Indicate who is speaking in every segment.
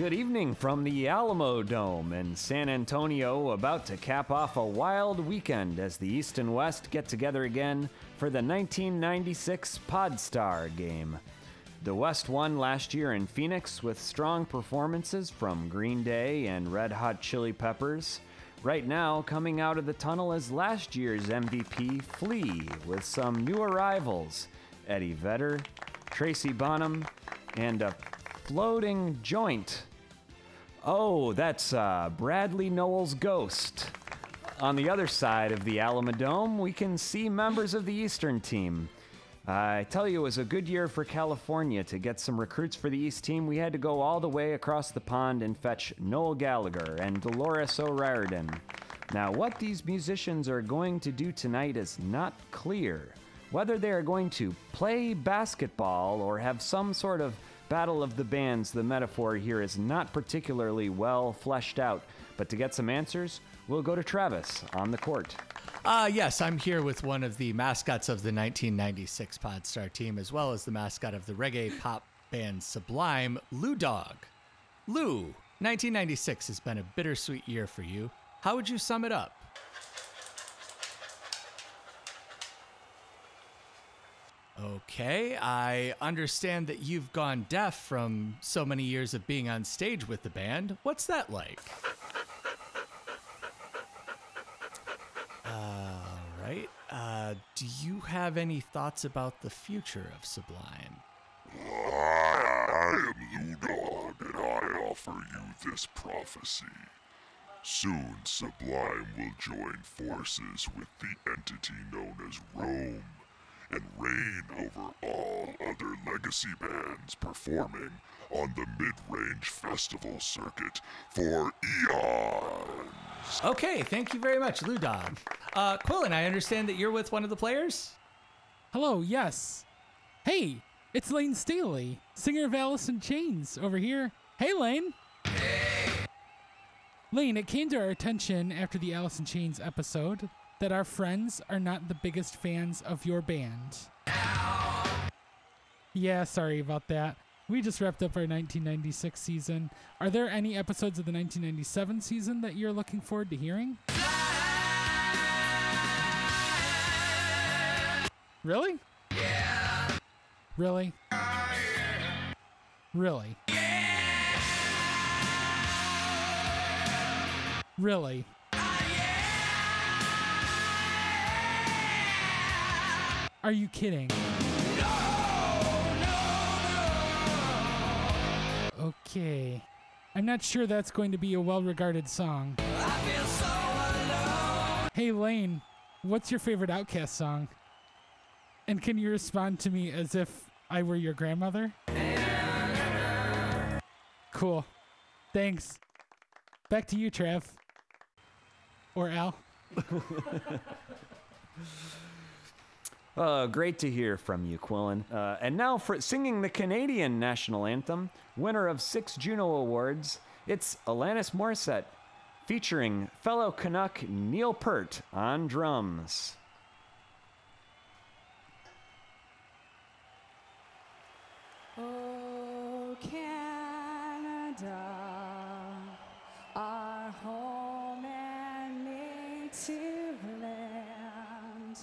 Speaker 1: Good evening from the Alamodome in San Antonio, about to cap off a wild weekend as the East and West get together again for the 1996 Podstar game. The West won last year in Phoenix with strong performances from Green Day and Red Hot Chili Peppers. Right now, coming out of the tunnel is last year's MVP Flea with some new arrivals Eddie Vedder, Tracy Bonham, and a floating joint. Oh, that's uh, Bradley Nowell's ghost. On the other side of the Alamodome, we can see members of the Eastern team. I tell you, it was a good year for California to get some recruits for the East team. We had to go all the way across the pond and fetch Noel Gallagher and Dolores O'Riordan. Now, what these musicians are going to do tonight is not clear. Whether they are going to play basketball or have some sort of battle of the bands, the metaphor here is not particularly well fleshed out. But to get some answers, we'll go to Travis on the court.
Speaker 2: Uh, yes, I'm here with one of the mascots of the 1996 Podstar team, as well as the mascot of the reggae pop band Sublime, Lou Dog. Lou, 1996 has been a bittersweet year for you. How would you sum it up? Okay, I understand that you've gone deaf from so many years of being on stage with the band. What's that like? All right. Uh, do you have any thoughts about the future of Sublime?
Speaker 3: I am Lou and I offer you this prophecy. Soon Sublime will join forces with the entity known as Rome and reign over all other legacy bands performing on the mid-range festival circuit for eons.
Speaker 2: Okay, thank you very much, Lou Dog. Uh, Quillen, I understand that you're with one of the players?
Speaker 4: Hello, yes. Hey, it's Layne Staley, singer of Alice in Chains, over here. Hey, Layne. Hey. Layne, it came to our attention after the Alice in Chains episode that our friends are not the biggest fans of your band. Yeah, sorry about that. We just wrapped up our 1996 season. Are there any episodes of the 1997 season that you're looking forward to hearing? Really? Yeah. Really? yeah. Really? Yeah. Really? Are you kidding? No, no, no. Okay. I'm not sure that's going to be a well regarded song. So hey, Layne, what's your favorite OutKast song? And can you respond to me as if I were your grandmother? Cool. Thanks. Back to you, Trev. Or Al.
Speaker 1: Uh, great to hear from you, Quillen. Uh, and now for singing the Canadian national anthem, winner of six Juno Awards, it's Alanis Morissette, featuring fellow Canuck Neil Peart on drums.
Speaker 5: Oh, Canada, our home and native land.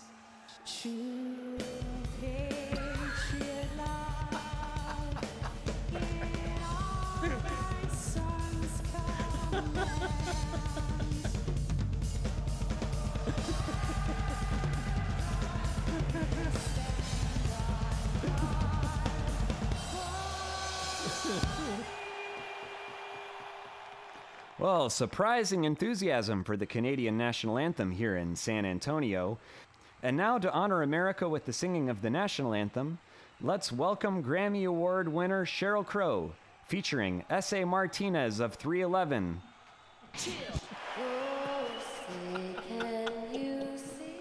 Speaker 1: Well, surprising enthusiasm for the Canadian national anthem here in San Antonio. And now, to honor America with the singing of the national anthem, let's welcome Grammy Award winner Sheryl Crow, featuring S.A. Martinez of 311.
Speaker 5: Can you see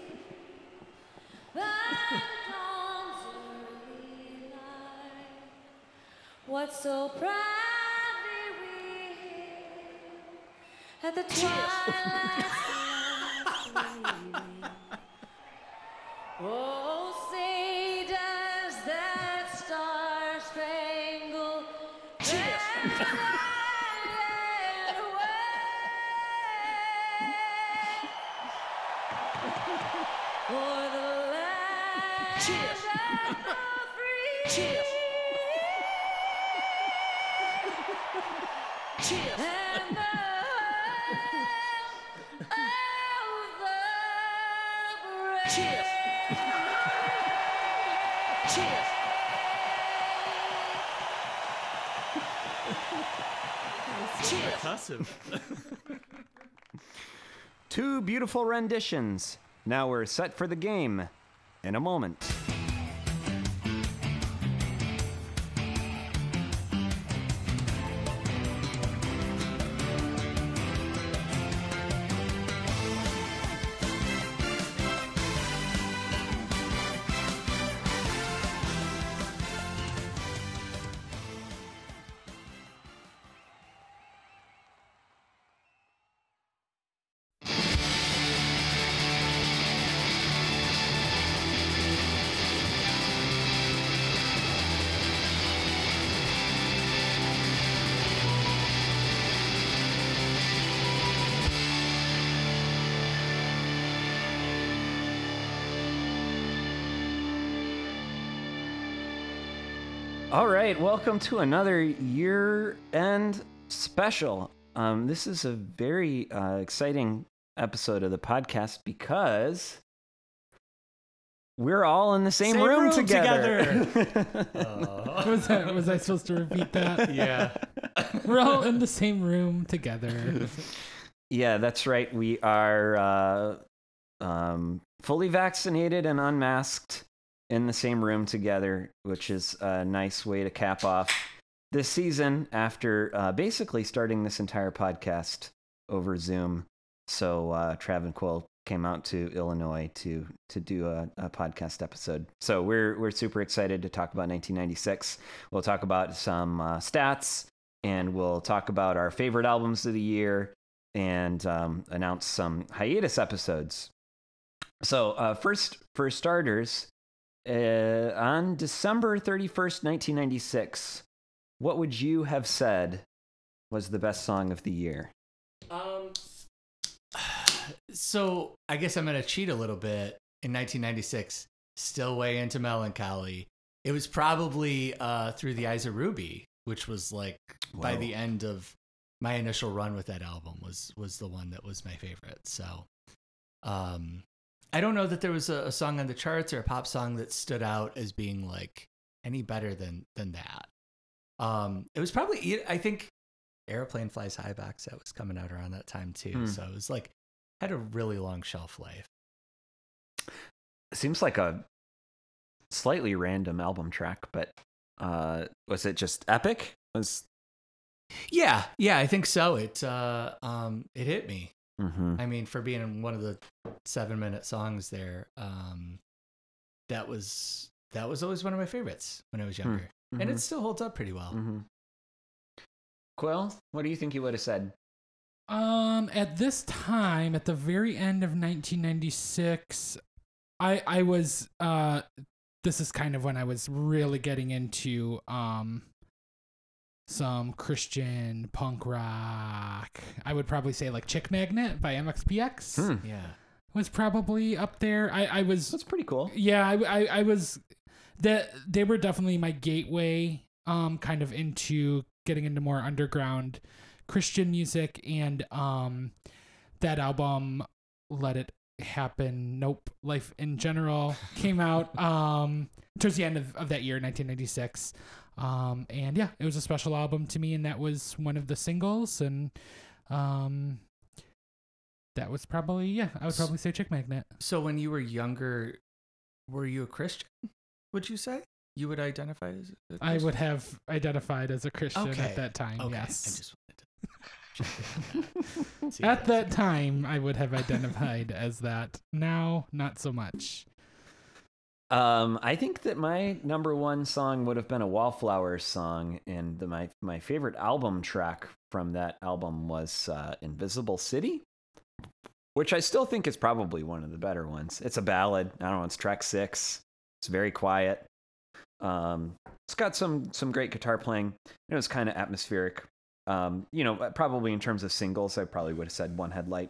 Speaker 5: that dawn's early light? What so proudly at the twilight. oh, say does that star spangled banner the land
Speaker 6: Cheers.
Speaker 5: of the free?
Speaker 6: Cheers.
Speaker 2: Percussive.
Speaker 1: Two beautiful renditions. Now we're set for the game in a moment. Right, welcome to another year-end special. Um, this is a very uh, exciting episode of the podcast because we're all in the same,
Speaker 2: Same
Speaker 1: room,
Speaker 2: room
Speaker 1: together.
Speaker 4: Was, that, was I supposed to repeat that?
Speaker 2: yeah.
Speaker 4: We're all in the same room together.
Speaker 1: yeah, that's right. We are uh, um, fully vaccinated and unmasked in the same room together, which is a nice way to cap off this season after uh, basically starting this entire podcast over Zoom. So uh, Trav and Quill came out to Illinois to to do a, a podcast episode. So we're we're super excited to talk about 1996. We'll talk about some uh, stats, and we'll talk about our favorite albums of the year, and um, announce some hiatus episodes. So uh, first, for starters, uh, on December 31st, 1996, what would you have said was the best song of the year?
Speaker 2: Um. So I guess I'm gonna cheat a little bit. In 1996, still way into Mellon Collie. It was probably uh, through the eyes of Ruby, which was like by the end of my initial run with that album was was the one that was my favorite. So, um, I don't know that there was a, a song on the charts or a pop song that stood out as being like any better than than that. Um, it was probably I think Aeroplane Flies High box that was coming out around that time too.
Speaker 1: Hmm.
Speaker 2: So it was like had a really long shelf life.
Speaker 1: Seems like a slightly random album track, but uh, was it just epic? Was
Speaker 2: Yeah, yeah, I think so. It uh, um, it hit me.
Speaker 1: Hmm
Speaker 2: I mean, for being one of the seven minute songs there, um, that was that was always one of my favorites when I was younger, and
Speaker 1: Mhm.
Speaker 2: it still holds up pretty well.
Speaker 1: hmm Quill, what do you think you would have said?
Speaker 4: Um, at this time, at the very end of 1996, I I was uh, this is kind of when I was really getting into um some Christian punk rock. I would probably say like Chick Magnet by MXPX
Speaker 1: Hmm.
Speaker 2: Yeah,
Speaker 4: was probably up there. I I was
Speaker 1: That's pretty cool.
Speaker 4: yeah, I, I, I was that they were definitely my gateway, um, kind of into getting into more underground Christian music, and um, that album, "Let It Happen," Nope, Life in General came out um towards the end of, of that year, 1996. Um, and yeah, it was a special album to me, and that was one of the singles, and um, that was probably yeah, I would probably say Chick Magnet.
Speaker 2: So when you were younger, were you a Christian? Would you say you would identify as? A
Speaker 4: I
Speaker 2: Christian?
Speaker 4: would have identified as a Christian
Speaker 2: Okay.
Speaker 4: at that time.
Speaker 2: Okay,
Speaker 4: Yes.
Speaker 2: I just wanted to. check in on that. See
Speaker 4: at that time, I would have identified as that. Now, not so much.
Speaker 1: Um, I think that my number one song would have been a Wallflowers song, and the, my my favorite album track from that album was uh, "Invisible City," which I still think is probably one of the better ones. It's a ballad. I don't know. It's track six. It's very quiet. Um, it's got some some great guitar playing. It was kind of atmospheric. Um, you know, probably in terms of singles, I probably would have said One Headlight.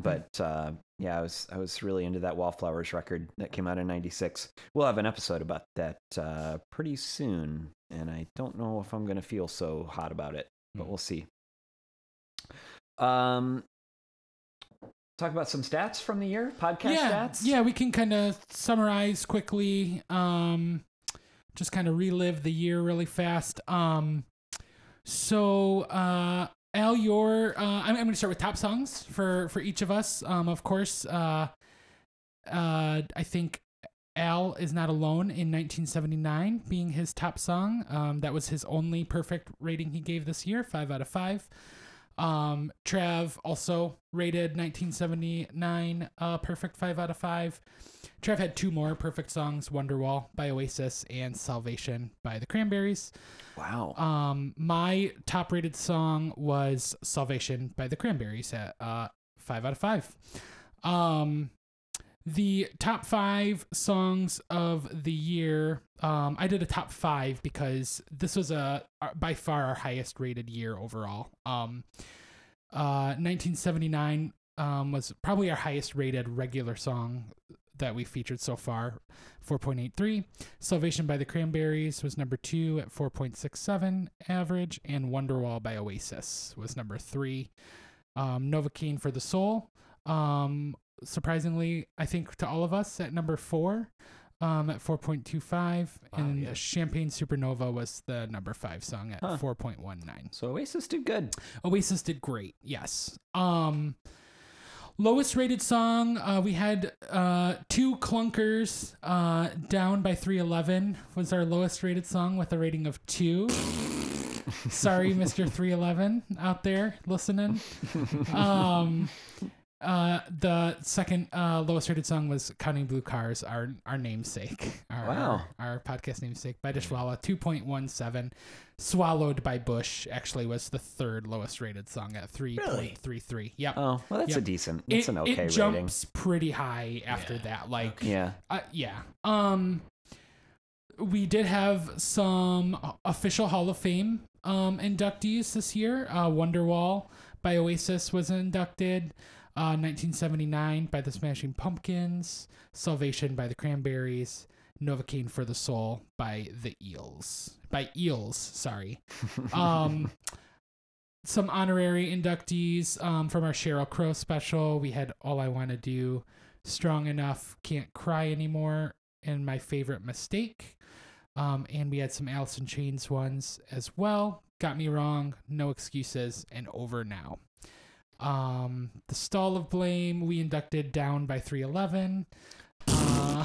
Speaker 1: But uh, yeah, I was I was really into that Wallflowers record that came out in '96. We'll have an episode about that uh, pretty soon, and I don't know if I'm gonna feel so hot about it, but
Speaker 2: Mm.
Speaker 1: we'll see. Um, talk about some stats from the year, podcast
Speaker 4: yeah,
Speaker 1: stats.
Speaker 4: yeah, we can kind of summarize quickly. Um, just kind of relive the year really fast. Um, so uh, Al, your uh, I'm, I'm going to start with top songs for for each of us. Um, of course, uh, uh, I think Al is not alone in 1979 being his top song. Um, that was his only perfect rating he gave this year, five out of five. Um, Trav also rated 1979 uh, perfect five out of five. Trav had two more perfect songs: "Wonderwall" by Oasis and "Salvation" by the Cranberries.
Speaker 1: Wow.
Speaker 4: Um, my top-rated song was "Salvation" by the Cranberries at uh, five out of five. Um, the top five songs of the year. Um, I did a top five because this was a by far our highest rated year overall. Um, uh, 1979 um, was probably our highest rated regular song that we featured so far, 4.83. Salvation by the Cranberries was number two at 4.67 average, and Wonderwall by Oasis was number three. Um, Novocaine for the Soul, um, surprisingly, I think to all of us at number four. Um, at 4.25, and
Speaker 2: yeah.
Speaker 4: Champagne Supernova was the number five song at
Speaker 1: Huh.
Speaker 4: 4.19.
Speaker 1: so Oasis did good.
Speaker 4: Oasis did great. Yes. Um lowest rated song uh we had uh two clunkers uh down by 311 was our lowest rated song with a rating of 2 sorry mr 311 out there listening um uh the second uh lowest rated song was counting blue cars our our namesake our
Speaker 1: Wow.
Speaker 4: our, our podcast namesake by dishwalla 2.17 swallowed by bush actually was the third lowest rated song at 3.33 yep
Speaker 1: Oh, well, that's
Speaker 4: Yep.
Speaker 1: a decent. It's
Speaker 4: it,
Speaker 1: an okay
Speaker 4: it
Speaker 1: rating.
Speaker 4: jumps pretty high after
Speaker 2: Yeah.
Speaker 4: that like
Speaker 1: Yeah.
Speaker 4: uh, yeah. Um, we did have some official Hall of Fame um inductees this year. Uh, Wonderwall by Oasis was inducted. Uh, 1979 by the Smashing Pumpkins. Salvation by the Cranberries. Novocaine for the Soul by the Eels. By Eels, sorry. Um, some honorary inductees um, from our Sheryl Crow special. We had All I Want to Do, Strong Enough, Can't Cry Anymore, and My Favorite Mistake. Um, and we had some Alice in Chains ones as well. Got Me Wrong, No Excuses, and Over Now. Um, the Stall of Blame, we inducted down by 311. Uh,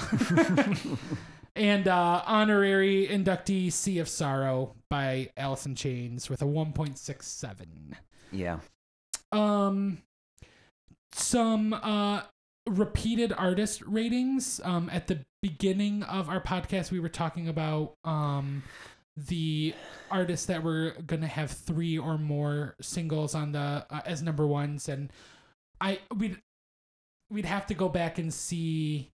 Speaker 4: and uh, honorary inductee Sea of Sorrow by Alice in Chains with a 1.67
Speaker 1: Yeah.
Speaker 4: um some uh repeated artist ratings um at the beginning of our podcast we were talking about um the artists that were gonna have three or more singles on the uh, as number ones and i we'd we'd have to go back and see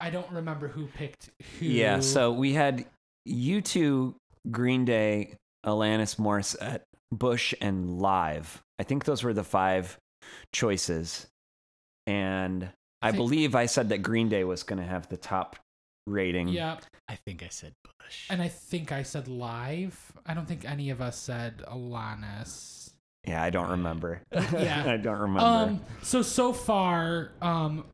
Speaker 4: i don't remember who picked who
Speaker 1: Yeah. So we had U2, Green Day, Alanis Morissette, Bush, and Live. I think those were the five choices. And I
Speaker 4: Think-
Speaker 1: believe I said that Green Day was going to have the top rating.
Speaker 4: yeah
Speaker 2: I think I said Bush.
Speaker 4: and i think i said live i don't think any of us said alanis
Speaker 1: Yeah, I don't remember.
Speaker 4: Yeah.
Speaker 1: I don't remember.
Speaker 4: Um. So so far, um,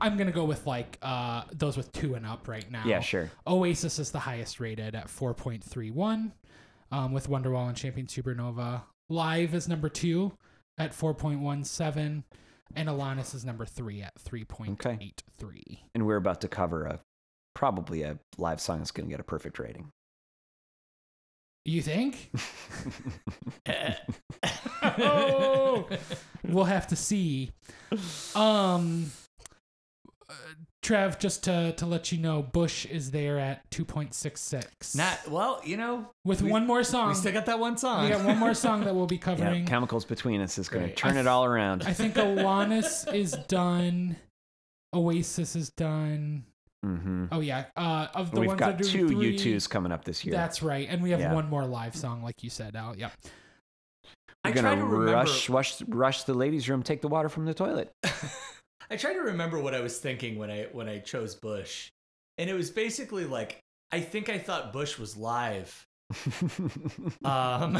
Speaker 4: I'm gonna go with like uh those with two and up right now.
Speaker 1: yeah, sure.
Speaker 4: Oasis is the highest rated at 4.31, um, with Wonderwall and Champagne Supernova. Live is number two at 4.17, and Alanis is number three at 3.83.
Speaker 1: And we're about to cover a probably a live song that's going to get a perfect rating.
Speaker 4: You think? oh, we'll have to see. Um, Trev, just to to let you know, Bush is there at two point six six.
Speaker 2: Not well, you know,
Speaker 4: with
Speaker 2: we-
Speaker 4: one more song.
Speaker 2: we still got that one song.
Speaker 4: we got one more song that we'll be
Speaker 1: yeah,
Speaker 4: covering.
Speaker 1: Chemicals Between Us is going to turn
Speaker 4: I
Speaker 1: it all around.
Speaker 4: I think Alanis is done. Oasis is done.
Speaker 1: hmm
Speaker 4: Oh yeah, uh, of the
Speaker 1: We've
Speaker 4: ones
Speaker 1: got
Speaker 4: that
Speaker 1: two
Speaker 4: three,
Speaker 1: U2s coming up this year.
Speaker 4: That's right, and we have
Speaker 1: Yeah.
Speaker 4: one more live song, like you said, Al. Yep.
Speaker 2: I
Speaker 1: You're
Speaker 2: try
Speaker 1: gonna
Speaker 2: to
Speaker 1: rush, rush, rush the ladies' room, take the water from the toilet.
Speaker 2: I try to remember what I was thinking when I when I chose Bush, and it was basically like I think I thought Bush was live. Um,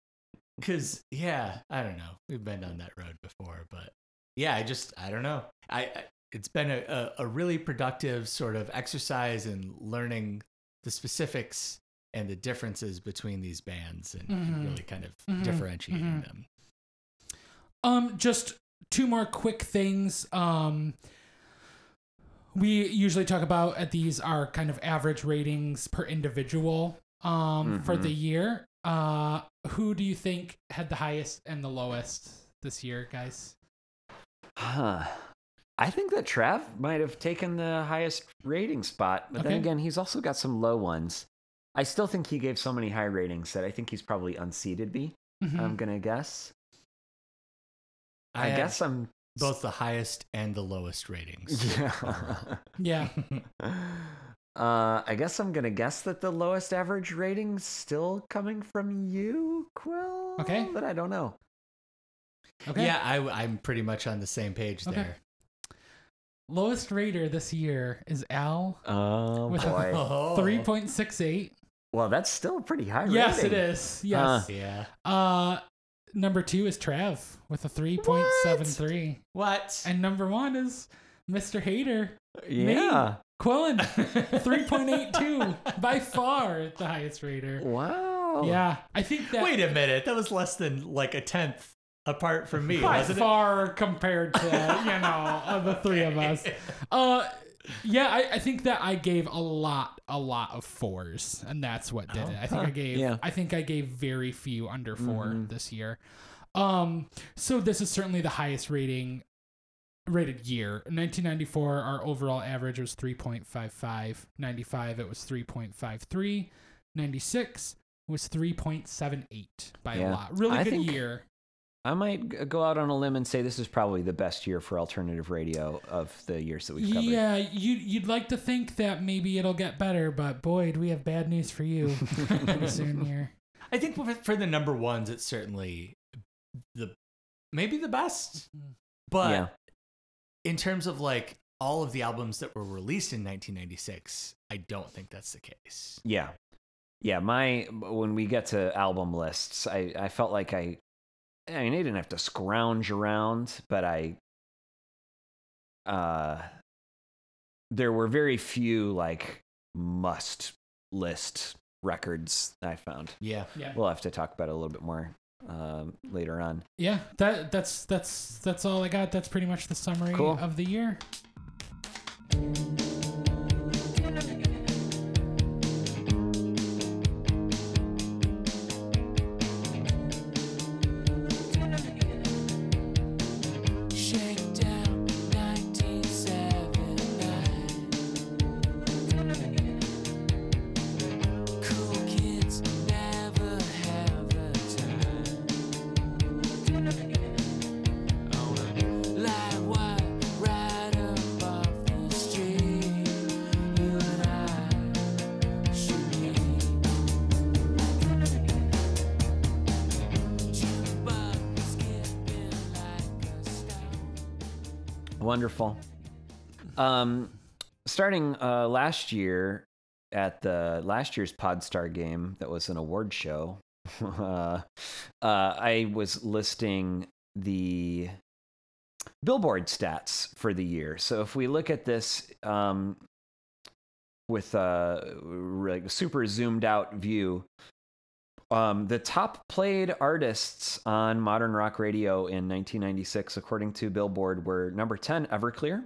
Speaker 2: because yeah, I don't know. We've been down that road before, but yeah, I just I don't know. I, I it's been a, a a really productive sort of exercise in learning the specifics and the differences between these bands and, and
Speaker 4: Mhm.
Speaker 2: really kind of
Speaker 4: Mhm.
Speaker 2: differentiating
Speaker 4: Mhm.
Speaker 2: them.
Speaker 4: Um, just two more quick things. Um, we usually talk about at these are kind of average ratings per individual. Um, for
Speaker 1: Mhm.
Speaker 4: the year. Uh, who do you think had the highest and the lowest this year, guys?
Speaker 1: Huh. I think that Trav might have taken the highest rating spot, but then again, he's also got some low ones. I still think he gave so many high ratings that I think he's probably unseated me.
Speaker 4: Mhm.
Speaker 1: I'm gonna guess. I,
Speaker 2: had
Speaker 1: guess I'm.
Speaker 2: both the highest and the lowest ratings.
Speaker 1: Yeah.
Speaker 4: yeah.
Speaker 1: uh, I guess I'm gonna guess that the lowest average rating's still coming from you, Quill.
Speaker 4: Okay.
Speaker 1: but I don't know.
Speaker 4: Okay.
Speaker 2: Yeah, I, I'm pretty much on the same page
Speaker 4: Okay.
Speaker 2: there.
Speaker 4: Lowest rater this year is Al
Speaker 1: Oh
Speaker 4: With
Speaker 1: boy.
Speaker 4: Three point six eight.
Speaker 1: well, that's still a pretty high
Speaker 4: Yes, it
Speaker 1: rating.
Speaker 4: is. Yes.
Speaker 2: Yeah.
Speaker 4: Uh, number two is Trav with a three point seven three,
Speaker 2: What?
Speaker 4: and number one is Mr. Hater
Speaker 1: Yeah.
Speaker 4: Quillen, three point eight two, by far the highest rater.
Speaker 1: Wow.
Speaker 4: Yeah, I think that
Speaker 2: Wait a minute. That was less than like a tenth apart from me,
Speaker 4: by
Speaker 2: wasn't it?
Speaker 4: far compared to you know the three of us. Uh, yeah, I, I think that I gave a lot, a lot of fours, and that's what did it. I think I gave,
Speaker 1: yeah.
Speaker 4: I think I gave very few under 4
Speaker 1: Mhm.
Speaker 4: this year. Um, so this is certainly the highest rating rated year. 1994, our overall average was 3.55. 95, it was 3.53. 96 was 3.78 by
Speaker 1: Yeah.
Speaker 4: a lot. Really
Speaker 1: I
Speaker 4: good year.
Speaker 1: I might go out on a limb and say this is probably the best year for alternative radio of the years that we've covered.
Speaker 4: Yeah, you you'd like to think that maybe it'll get better, but boy, do we have bad news for you soon here.
Speaker 2: I think for, for the number ones, it's certainly the maybe the best. Mm-hmm. But
Speaker 1: Yeah.
Speaker 2: in terms of like all of the albums that were released in 1996, I don't think that's the case.
Speaker 1: Yeah. Yeah, my when we get to album lists, I I felt like I I mean, I didn't have to scrounge around, but I uh there were very few like must list records I found.
Speaker 2: Yeah.
Speaker 4: Yeah.
Speaker 1: We'll have to talk about it a little bit more um, later on.
Speaker 4: Yeah, that that's that's that's all I got. That's pretty much the summary
Speaker 1: Cool.
Speaker 4: of the year.
Speaker 1: Wonderful. Um, starting uh, last year at the last year's Podstar game, that was an award show. uh, uh, I was listing the Billboard stats for the year. So if we look at this um, with a like super zoomed out view, um, the top played artists on modern rock radio in 1996, according to Billboard, were number 10, Everclear,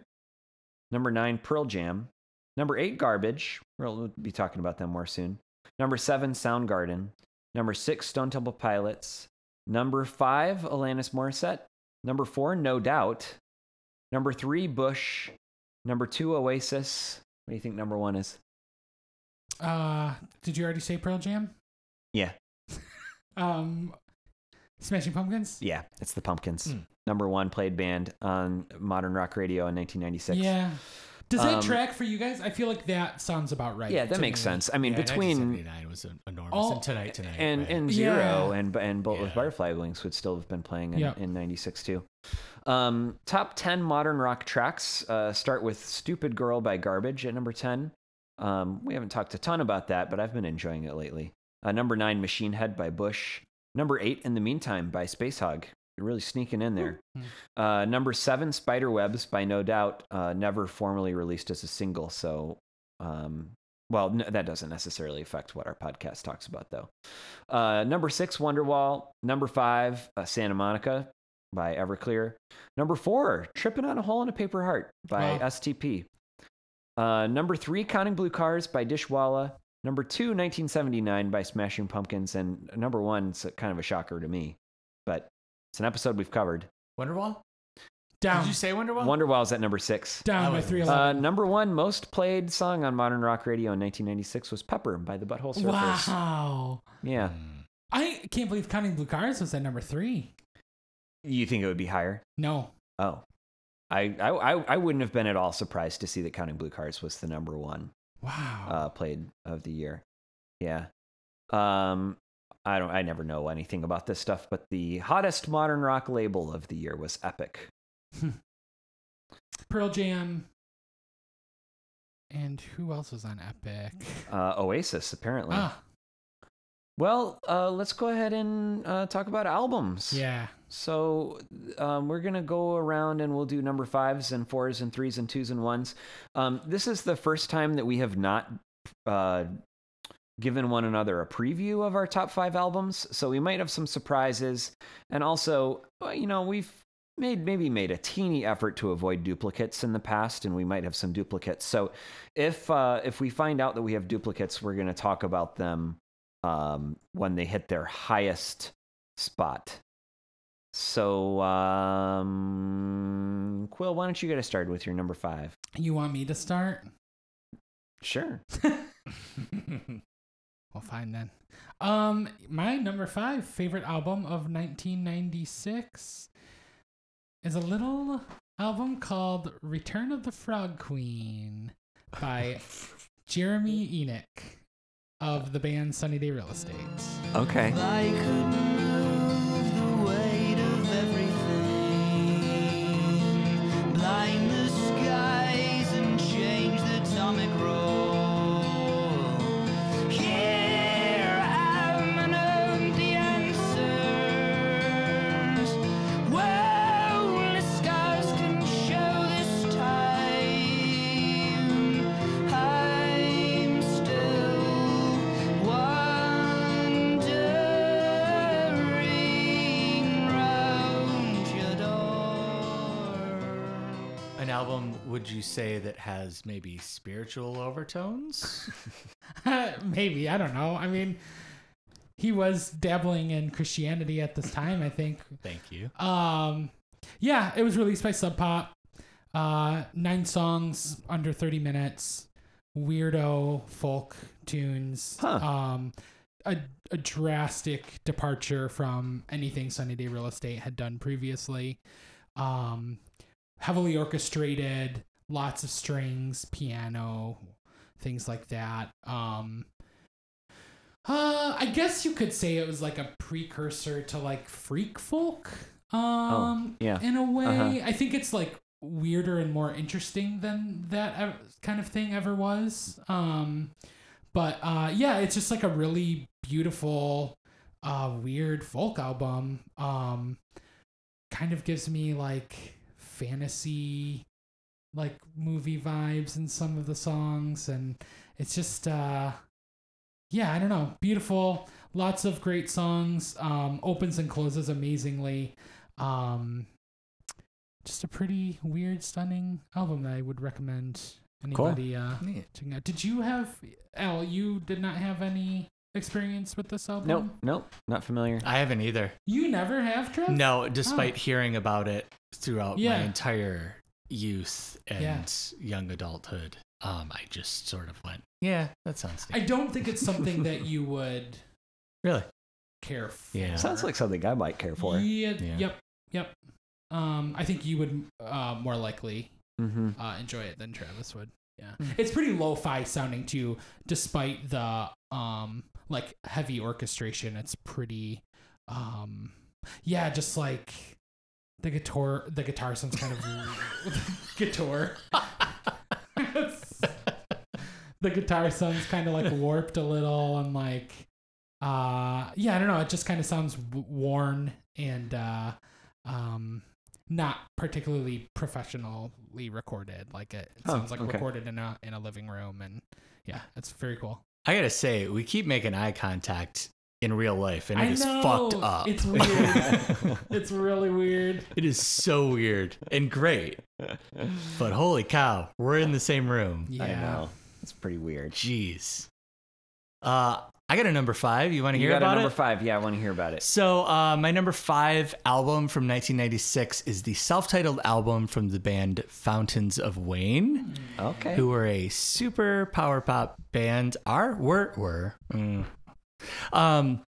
Speaker 1: number 9, Pearl Jam, number 8, Garbage. We'll be talking about them more soon. Number 7, Soundgarden, number 6, Stone Temple Pilots, number 5, Alanis Morissette, number 4, No Doubt, number 3, Bush, number 2, Oasis. What do you think number 1 is?
Speaker 4: Uh, did you already say Pearl Jam?
Speaker 1: Yeah,
Speaker 4: Um, Smashing Pumpkins.
Speaker 1: yeah, it's the Pumpkins.
Speaker 2: Hmm.
Speaker 1: Number 1 played band on modern rock radio in 1996.
Speaker 4: Yeah. Does that
Speaker 1: Um,
Speaker 4: track for you guys? I feel like that sounds about right.
Speaker 1: Yeah, that makes
Speaker 4: me.
Speaker 1: sense. I mean,
Speaker 2: Yeah,
Speaker 1: between
Speaker 2: 1979 was a, a enormous.
Speaker 4: Oh,
Speaker 2: and tonight, tonight.
Speaker 1: and
Speaker 2: right?
Speaker 1: and zero
Speaker 4: Yeah.
Speaker 1: and and bullet with butterfly wings would still have been playing in,
Speaker 4: Yep.
Speaker 1: in 96 too um top 10 modern rock tracks uh start with stupid girl by garbage at number 10 um we haven't talked a ton about that but i've been enjoying it lately uh, number 9 machine head by bush number 8 in the meantime by Spacehog really sneaking in there uh number 7 spider webs by no doubt uh never formally released as a single so um well, n- that doesn't necessarily affect what our podcast talks about, though. Uh, number six, Wonderwall. Number five, uh, Santa Monica by Everclear. Number four, Tripping on a Hole in a Paper Heart by
Speaker 4: Wow.
Speaker 1: STP. Uh, number three, Counting Blue Cars by Dishwalla. Number two, 1979 by Smashing Pumpkins. And number one, it's kind of a shocker to me, but it's an episode we've covered.
Speaker 2: Wonderwall?
Speaker 4: Down.
Speaker 2: Did you say Wonderwall?
Speaker 1: Wonderwall's at number six.
Speaker 4: Down by
Speaker 2: was-
Speaker 4: three
Speaker 1: Uh, number one most played song on modern rock radio in 1996 was Pepper by the Butthole Surfers.
Speaker 4: wow.
Speaker 1: Yeah.
Speaker 4: I can't believe Counting Blue Cars was at number three.
Speaker 1: You think it would be higher?
Speaker 4: No.
Speaker 1: Oh. I, I, I I wouldn't have been at all surprised to see that Counting Blue Cars was the number one
Speaker 4: Wow.
Speaker 1: uh, played of the year. Yeah. Um, I don't. I never know anything about this stuff, but the hottest modern rock label of the year was Epic.
Speaker 4: Pearl Jam. And who else was on Epic?
Speaker 1: Uh, Oasis, apparently.
Speaker 4: Ah,
Speaker 1: Well, uh, let's go ahead and uh, talk about albums.
Speaker 4: yeah.
Speaker 1: So um, we're gonna go around and we'll do number fives and fours and threes and twos and ones. Um, this is the first time that we have not uh, given one another a preview of our top five albums, so we might have some surprises. And also, you know, we've made maybe made a teeny effort to avoid duplicates in the past, and we might have some duplicates. So if uh, if we find out that we have duplicates, we're gonna talk about them um, when they hit their highest spot. So, um, Quill, why don't you get us started with your number five?
Speaker 4: You want me to start?
Speaker 1: Sure.
Speaker 4: Well, fine then. Um, my number five favorite album of 1996 is a little album called "Return of the Frog Queen" by Jeremy Enigk of the band Sunny Day Real Estate.
Speaker 1: Okay.
Speaker 2: Would you say, that has maybe spiritual overtones?
Speaker 4: Maybe I don't know. I mean, he was dabbling in Christianity at this time. I think.
Speaker 2: Thank you.
Speaker 4: Um, yeah, it was released by Sub Pop. Uh, nine songs under 30 minutes. Weirdo folk tunes.
Speaker 1: Huh.
Speaker 4: Um, a, a drastic departure from anything Sunny Day Real Estate had done previously. Um, heavily orchestrated, lots of strings, piano, things like that. Um, uh, I guess you could say it was like a precursor to like freak folk. Um,
Speaker 1: yeah.
Speaker 4: in a way,
Speaker 1: Uh-huh.
Speaker 4: I think it's like weirder and more interesting than that kind of thing ever was. Um, but uh, yeah, it's just like a really beautiful, uh, weird folk album. Um, kind of gives me like fantasy, like movie vibes in some of the songs, and it's just uh, yeah, I don't know, beautiful. Lots of great songs. Um, opens and closes amazingly. Um, just a pretty weird, stunning album that I would recommend anybody uh, checking out. Did you have Al? You did not have any experience with this album.
Speaker 1: Nope. Nope. Not familiar.
Speaker 2: I haven't either.
Speaker 4: You never have, Trev.
Speaker 2: No, despite hearing about it throughout
Speaker 4: Yeah.
Speaker 2: my entire youth and
Speaker 4: Yeah.
Speaker 2: young adulthood, um, I just sort of went, yeah, that sounds
Speaker 4: I don't think it's something that you would
Speaker 2: really.
Speaker 4: care for.
Speaker 2: Yeah.
Speaker 1: Sounds like something I might care for.
Speaker 4: Yeah,
Speaker 2: Yeah.
Speaker 4: Yep. Yep. Um, I think you would uh, more likely
Speaker 1: Mm-hmm.
Speaker 4: uh, enjoy it than Travis would. Yeah. It's pretty lo-fi sounding too, despite the um like heavy orchestration. It's pretty um yeah, just like the guitar the guitar sounds kind of guitar. The guitar sounds kind of like warped a little and like uh yeah, I don't know, it just kind of sounds w- worn and uh um not particularly professionally recorded. Like it, it
Speaker 1: Oh,
Speaker 4: sounds like
Speaker 1: okay.
Speaker 4: recorded in a in a living room, and yeah, it's very cool.
Speaker 2: I gotta say, we keep making eye contact in real life, and
Speaker 4: I
Speaker 2: it is
Speaker 4: know
Speaker 2: fucked up.
Speaker 4: it's weird. it's really weird.
Speaker 2: it is so weird and great. But holy cow, we're in the same room.
Speaker 4: Yeah,
Speaker 1: I know. It's pretty weird.
Speaker 2: Jeez. Uh, I got a number five. You want to
Speaker 1: You
Speaker 2: hear
Speaker 1: got a number
Speaker 2: it?
Speaker 1: five. Yeah, I want to hear about it.
Speaker 2: So, uh, my number five album from 1996 is the self-titled album from the band Fountains of Wayne,
Speaker 1: Okay.
Speaker 2: who were a super power pop band. Are were were. Mm. Um.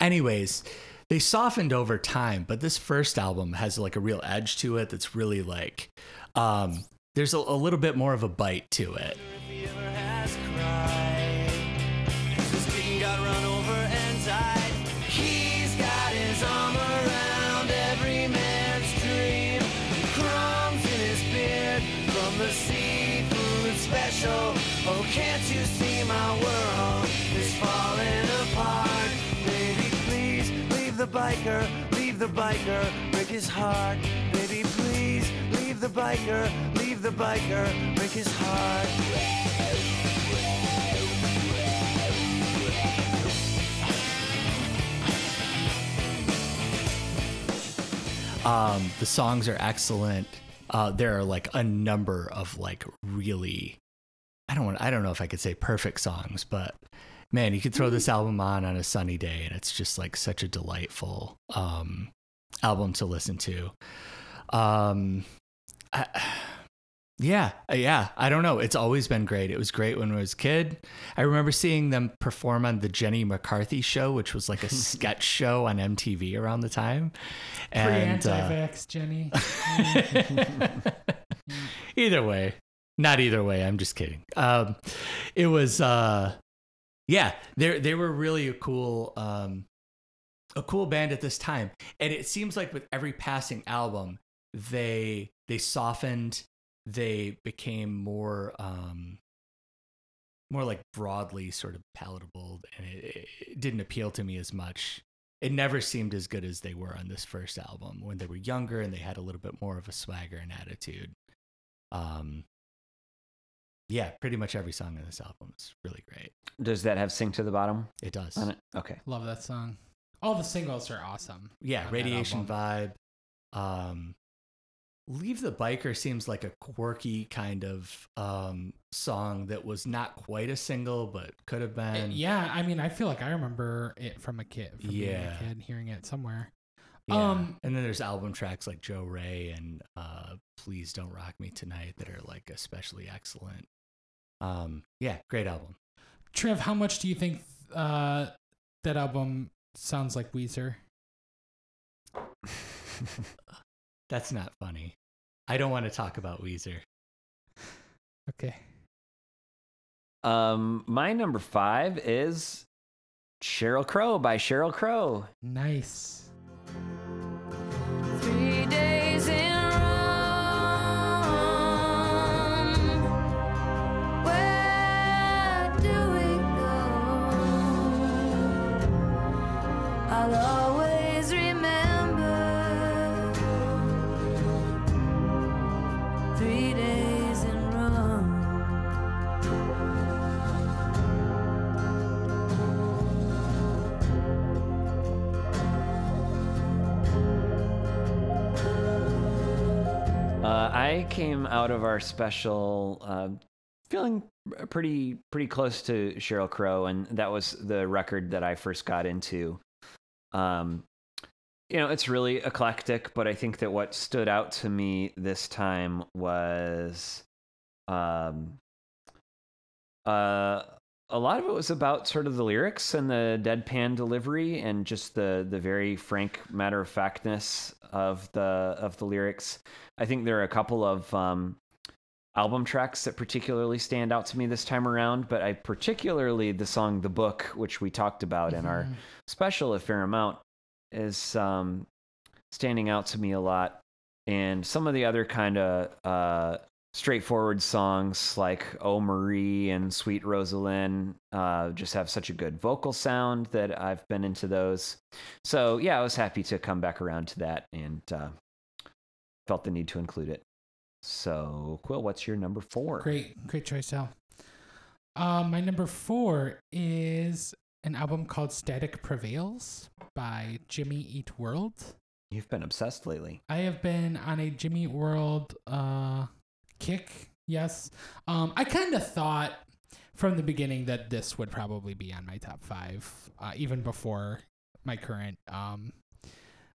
Speaker 2: Anyways, they softened over time, but this first album has like a real edge to it. That's really like, um, there's a, a little bit more of a bite to it.
Speaker 7: If he ever has biker, leave the biker, break his heart. Baby, please leave the biker, leave the biker, break his heart.
Speaker 2: Um, the songs are excellent. Uh, there are like a number of like really, I don't want, I don't know if I could say perfect songs, but man, you could throw this album on on a sunny day, and it's just like such a delightful um, album to listen to. Um, I, yeah, uh, yeah. I don't know. It's always been great. It was great when I was a kid. I remember seeing them perform on the Jenny McCarthy show, which was like a sketch show on MTV around the time. And uh,
Speaker 4: anti-vax, Jenny.
Speaker 2: either way, not either way. I'm just kidding. Um, it was, uh, yeah, they they were really a cool, um, a cool band at this time, and it seems like with every passing album, they they softened, they became more, um, more like broadly sort of palatable, and it, it didn't appeal to me as much. It never seemed as good as they were on this first album when they were younger and they had a little bit more of a swagger and attitude. Um, yeah, pretty much every song on this album is really great.
Speaker 1: Does that have "Sink to the Bottom"
Speaker 2: It does.
Speaker 1: on it? Okay.
Speaker 4: Love that song. All the singles are awesome.
Speaker 2: Yeah, Radiation. Vibe. Um, Leave the Biker seems like a quirky kind of um, song that was not quite a single, but could have
Speaker 4: Uh,
Speaker 2: been.
Speaker 4: yeah, I mean, I feel like I remember it from a kid. From being
Speaker 2: Yeah.
Speaker 4: a kid, hearing it somewhere.
Speaker 2: Yeah.
Speaker 4: Um,
Speaker 2: and then there's album tracks like Joe Rey and uh, Please Don't Rock Me Tonight that are like especially excellent. Um, yeah, great album.
Speaker 4: Trev, how much do you think uh, that album sounds like Weezer?
Speaker 2: That's not funny. I don't want to talk about Weezer.
Speaker 4: Okay.
Speaker 1: Um, my number five is Sheryl Crow by Sheryl Crow.
Speaker 4: Nice.
Speaker 1: Came out of our special uh, feeling pretty pretty close to Sheryl Crow, and that was the record that I first got into. Um, you know, it's really eclectic, but I think that what stood out to me this time was, um, uh, a lot of it was about sort of the lyrics and the deadpan delivery and just the the very frank matter of factness of the of the lyrics. I think there are a couple of um, album tracks that particularly stand out to me this time around, but I particularly the song "The Book," which we talked about in our special a fair amount, is um, standing out to me a lot. And some of the other kind of uh, straightforward songs like "Oh Marie" and "Sweet Rosalind" uh, just have such a good vocal sound that I've been into those. So yeah, I was happy to come back around to that and uh, felt the need to include it. So Quill, what's your number four?
Speaker 4: Great, great choice, Al. Um, my number four is an album called Static Prevails by Jimmy Eat World.
Speaker 1: You've been obsessed lately.
Speaker 4: I have been on a Jimmy Eat World uh, kick. Yes. Um, I kind of thought from the beginning that this would probably be on my top five, uh, even before my current um,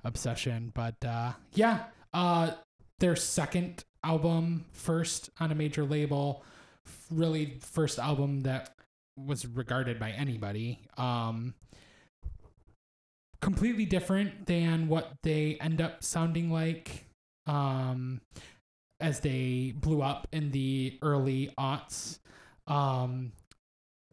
Speaker 4: obsession. But uh, yeah, uh, their second album, first on a major label, really first album that was regarded by anybody. Um, completely different than what they end up sounding like um, as they blew up in the early aughts. Um,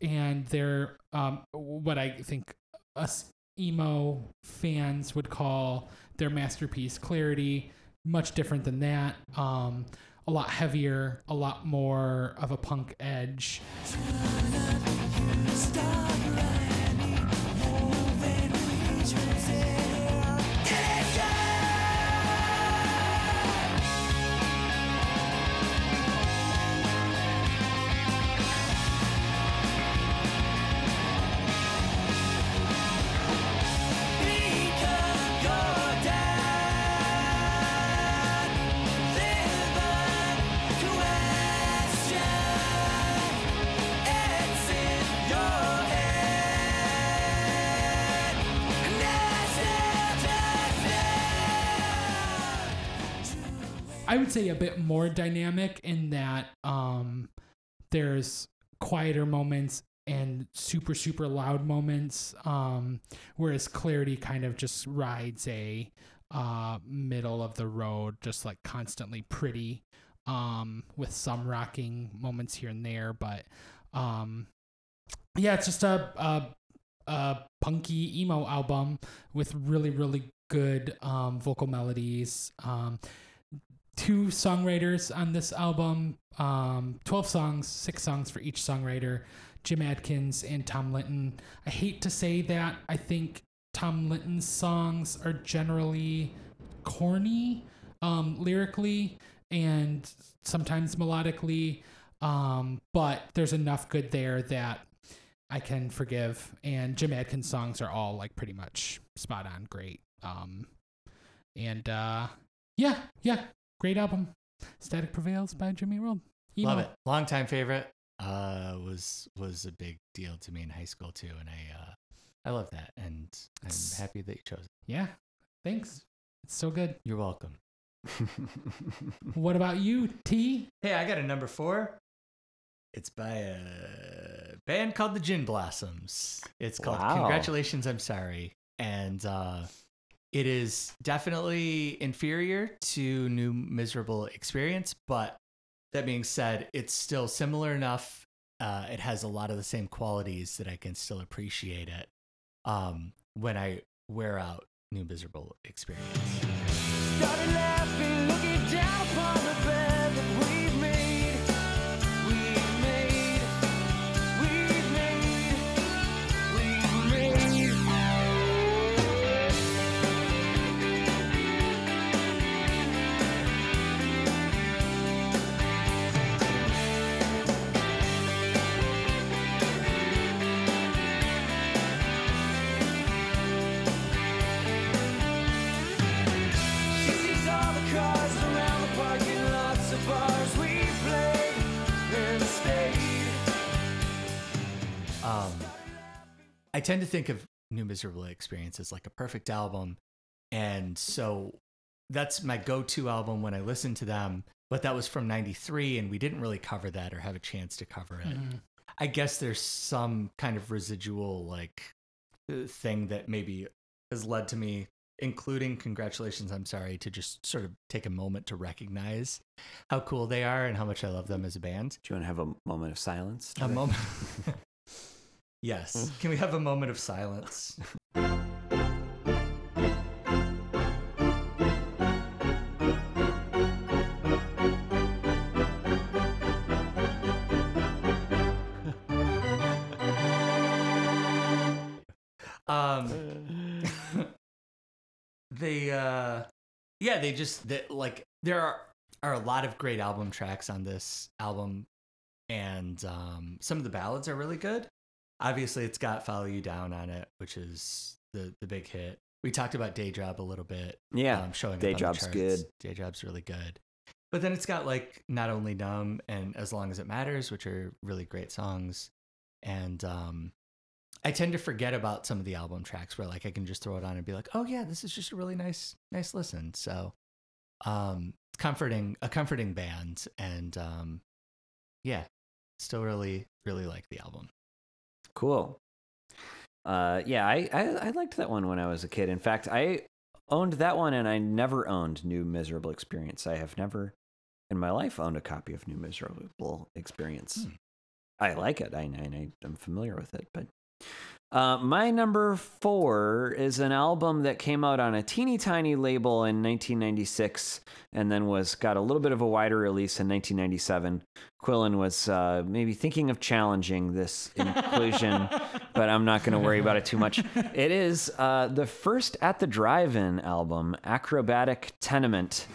Speaker 4: and they're um, what I think us emo fans would call their masterpiece, Clarity. Much different than that. Um, a lot heavier, a lot more of a punk edge. I would say a bit more dynamic in that um, there's quieter moments and super super loud moments, um, whereas Clarity kind of just rides a uh, middle of the road, just like constantly pretty, um, with some rocking moments here and there, but um, yeah, it's just a, a a punky emo album with really really good um, vocal melodies. Um, two songwriters on this album, um, 12 songs, six songs for each songwriter, Jim Adkins and Tom Linton. I hate to say that. I think Tom Linton's songs are generally corny um, lyrically and sometimes melodically, um, but there's enough good there that I can forgive. And Jim Adkins' songs are all like pretty much spot on, great. Um, and uh, yeah, yeah, great album. Static Prevails by Jimmy World.
Speaker 2: Love it. Longtime favorite. Uh, was was a big deal to me in high school too, and I uh, I love that, and I'm happy that you chose it.
Speaker 4: Yeah, thanks. It's so good.
Speaker 2: You're welcome.
Speaker 4: What about you, T?
Speaker 2: Hey, I got a number four. It's by a band called the Gin Blossoms. It's called
Speaker 1: Wow.
Speaker 2: Congratulations, I'm Sorry. And uh, it is definitely inferior to New Miserable Experience, but that being said, it's still similar enough. Uh, it has a lot of the same qualities that I can still appreciate it um, when I wear out New Miserable Experience. Tend to think of New Miserable Experience as like a perfect album. And so that's my go to album when I listen to them. But that was from 93, and we didn't really cover that or have a chance to cover it. I guess there's some kind of residual like uh, thing that maybe has led to me including congratulations. I'm sorry to just sort of take a moment to recognize how cool they are and how much I love them as a band.
Speaker 1: Do you want to have a moment of silence?
Speaker 2: A moment. yes. Can we have a moment of silence? Um, they, uh, yeah, they just they, like there are are a lot of great album tracks on this album, and um, some of the ballads are really good. Obviously, it's got "Follow You Down" on it, which is the the big hit. We talked about "Day Job" a little bit.
Speaker 1: Yeah,
Speaker 2: um, showing
Speaker 1: Day Job's good.
Speaker 2: Day Job's really good. But then it's got like not only "Numb" and "As Long as It Matters," which are really great songs, and um, I tend to forget about some of the album tracks where like I can just throw it on and be like, oh yeah, this is just a really nice, nice listen. So, um, comforting, a comforting band, and um, yeah, still really, really like the album.
Speaker 1: Cool. Uh, yeah, I, I I liked that one when I was a kid. In fact, I owned that one, and I never owned New Miserable Experience. I have never in my life owned a copy of New Miserable Experience.
Speaker 2: Hmm.
Speaker 1: I like it. I, I I'm familiar with it, but uh, my number four is an album that came out on a teeny tiny label in 1996, and then was got a little bit of a wider release in 1997. Quillen was uh, maybe thinking of challenging this inclusion, but I'm not going to worry about it too much. It is uh, the first at the drive-in album, Acrobatic Tenement.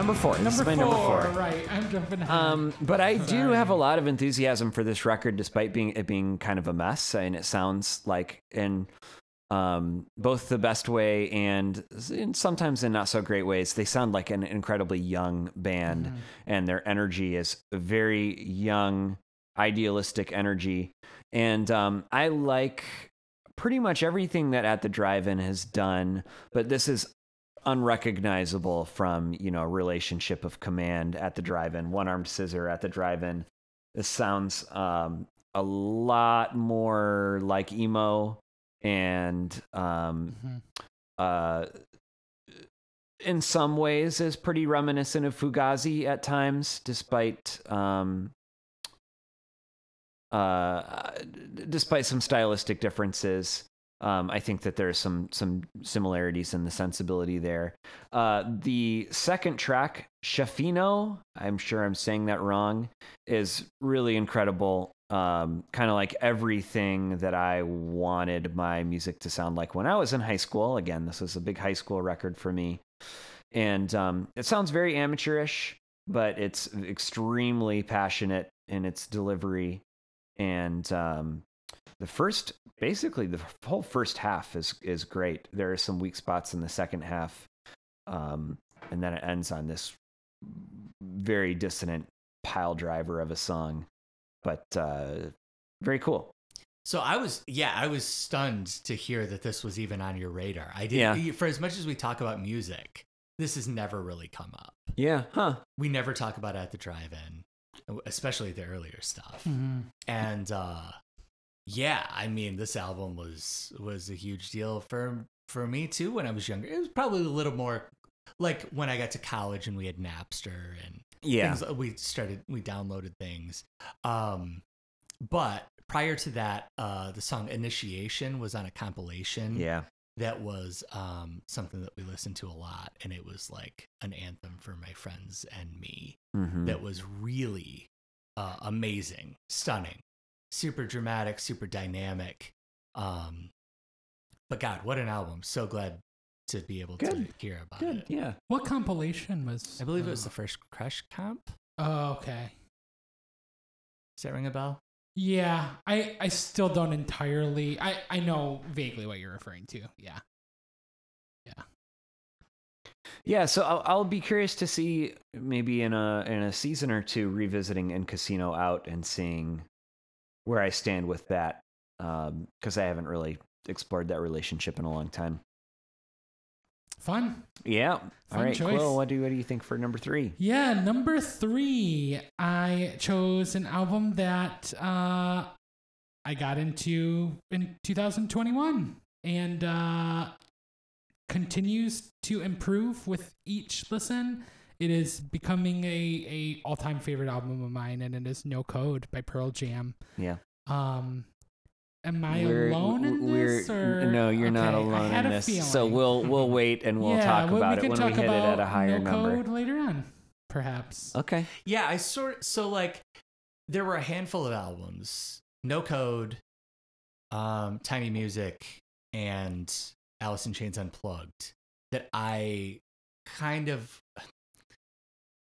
Speaker 1: Number four. This is my number four.
Speaker 4: Right, I'm jumping ahead.
Speaker 1: Um, but I do have a lot of enthusiasm for this record, despite being it being kind of a mess, and it sounds like in um, both the best way and in sometimes in not so great ways. They sound like an incredibly young band,
Speaker 4: Mm-hmm.
Speaker 1: and their energy is a very young, idealistic energy, and um, I like pretty much everything that At the Drive-In has done, but this is unrecognizable from you know relationship of command at the drive-in one armed scissor at the drive-in this sounds um a lot more like emo and um
Speaker 4: Mhm.
Speaker 1: uh in some ways is pretty reminiscent of fugazi at times despite um uh despite some stylistic differences um, I think that there's some some similarities in the sensibility there. Uh, the second track, Schaffino, I'm sure I'm saying that wrong, is really incredible. Um, kind of like everything that I wanted my music to sound like when I was in high school. Again, this was a big high school record for me, and um, it sounds very amateurish, but it's extremely passionate in its delivery, and um, the first basically the whole first half is is great there are some weak spots in the second half um and then it ends on this very dissonant pile driver of a song but uh very cool
Speaker 2: So I was, yeah, I was stunned to hear that this was even on your radar. I didn't, for as much as we talk about music, this has never really come up.
Speaker 1: yeah huh
Speaker 2: We never talk about it at the drive-in, especially the earlier stuff.
Speaker 4: Mhm.
Speaker 2: And uh, yeah, I mean, this album was was a huge deal for for me too when I was younger. It was probably a little more like when I got to college and we had Napster and
Speaker 1: yeah
Speaker 2: things we started we downloaded things um but prior to that uh the song initiation was on a compilation
Speaker 1: yeah
Speaker 2: that was um something that we listened to a lot and it was like an anthem for my friends and me
Speaker 1: Mhm.
Speaker 2: that was really uh amazing stunning super dramatic super dynamic um but god what an album so glad to be able to hear about
Speaker 1: good
Speaker 2: it
Speaker 1: yeah
Speaker 4: What compilation was?
Speaker 2: i believe it was
Speaker 4: uh,
Speaker 2: the first crush comp
Speaker 4: Oh, okay.
Speaker 2: does that ring a bell
Speaker 4: Yeah, I I still don't entirely. I I know vaguely what you're referring to. Yeah.
Speaker 1: Yeah. Yeah, so I'll, I'll be curious to see maybe in a in a season or two revisiting In/Casino/Out and seeing where I stand with that because I haven't really explored that relationship in a long time.
Speaker 4: Fun.
Speaker 1: Yeah.
Speaker 4: Fun
Speaker 1: All right,
Speaker 4: choice.
Speaker 1: Quill, what do what do you think for number three?
Speaker 4: Yeah, number three, I chose an album that uh, I got into in 2021 and uh, continues to improve with each listen. It is becoming a, a all time favorite album of mine, and it is No Code by Pearl Jam.
Speaker 1: Yeah.
Speaker 4: Um, am I
Speaker 1: We're-
Speaker 4: alone in
Speaker 1: we're-
Speaker 4: this? Or
Speaker 1: no, you're not
Speaker 4: Okay, I
Speaker 1: alone in
Speaker 4: a
Speaker 1: this. So we'll we'll wait and we'll
Speaker 4: yeah,
Speaker 1: talk
Speaker 4: we-
Speaker 1: about
Speaker 4: we
Speaker 1: it
Speaker 4: can
Speaker 1: when
Speaker 4: talk
Speaker 1: we hit it at a higher number.
Speaker 4: no
Speaker 1: number.
Speaker 4: Code later on, perhaps.
Speaker 1: Okay.
Speaker 2: Yeah, I sort so like there were a handful of albums, No Code, um, Tiny Music, and Alice in Chains Unplugged that I kind of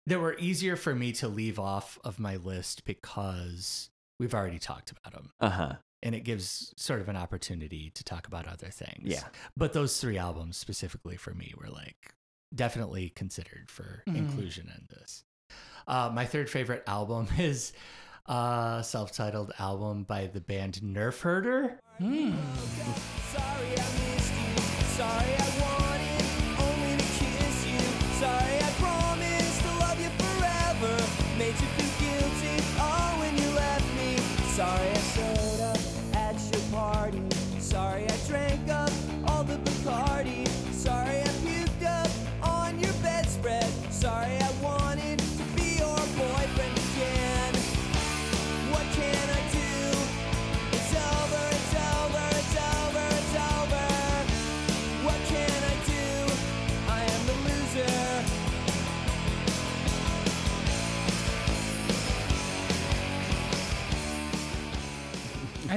Speaker 2: that were easier for me to leave off of my list because we've already talked about them.
Speaker 1: Uh huh.
Speaker 2: And it gives sort of an opportunity to talk about other things.
Speaker 1: Yeah.
Speaker 2: But those three albums specifically for me were like definitely considered for
Speaker 4: Mhm.
Speaker 2: inclusion in this. Uh, my third favorite album is a self-titled album by the band Nerf Herder.
Speaker 4: Hmm.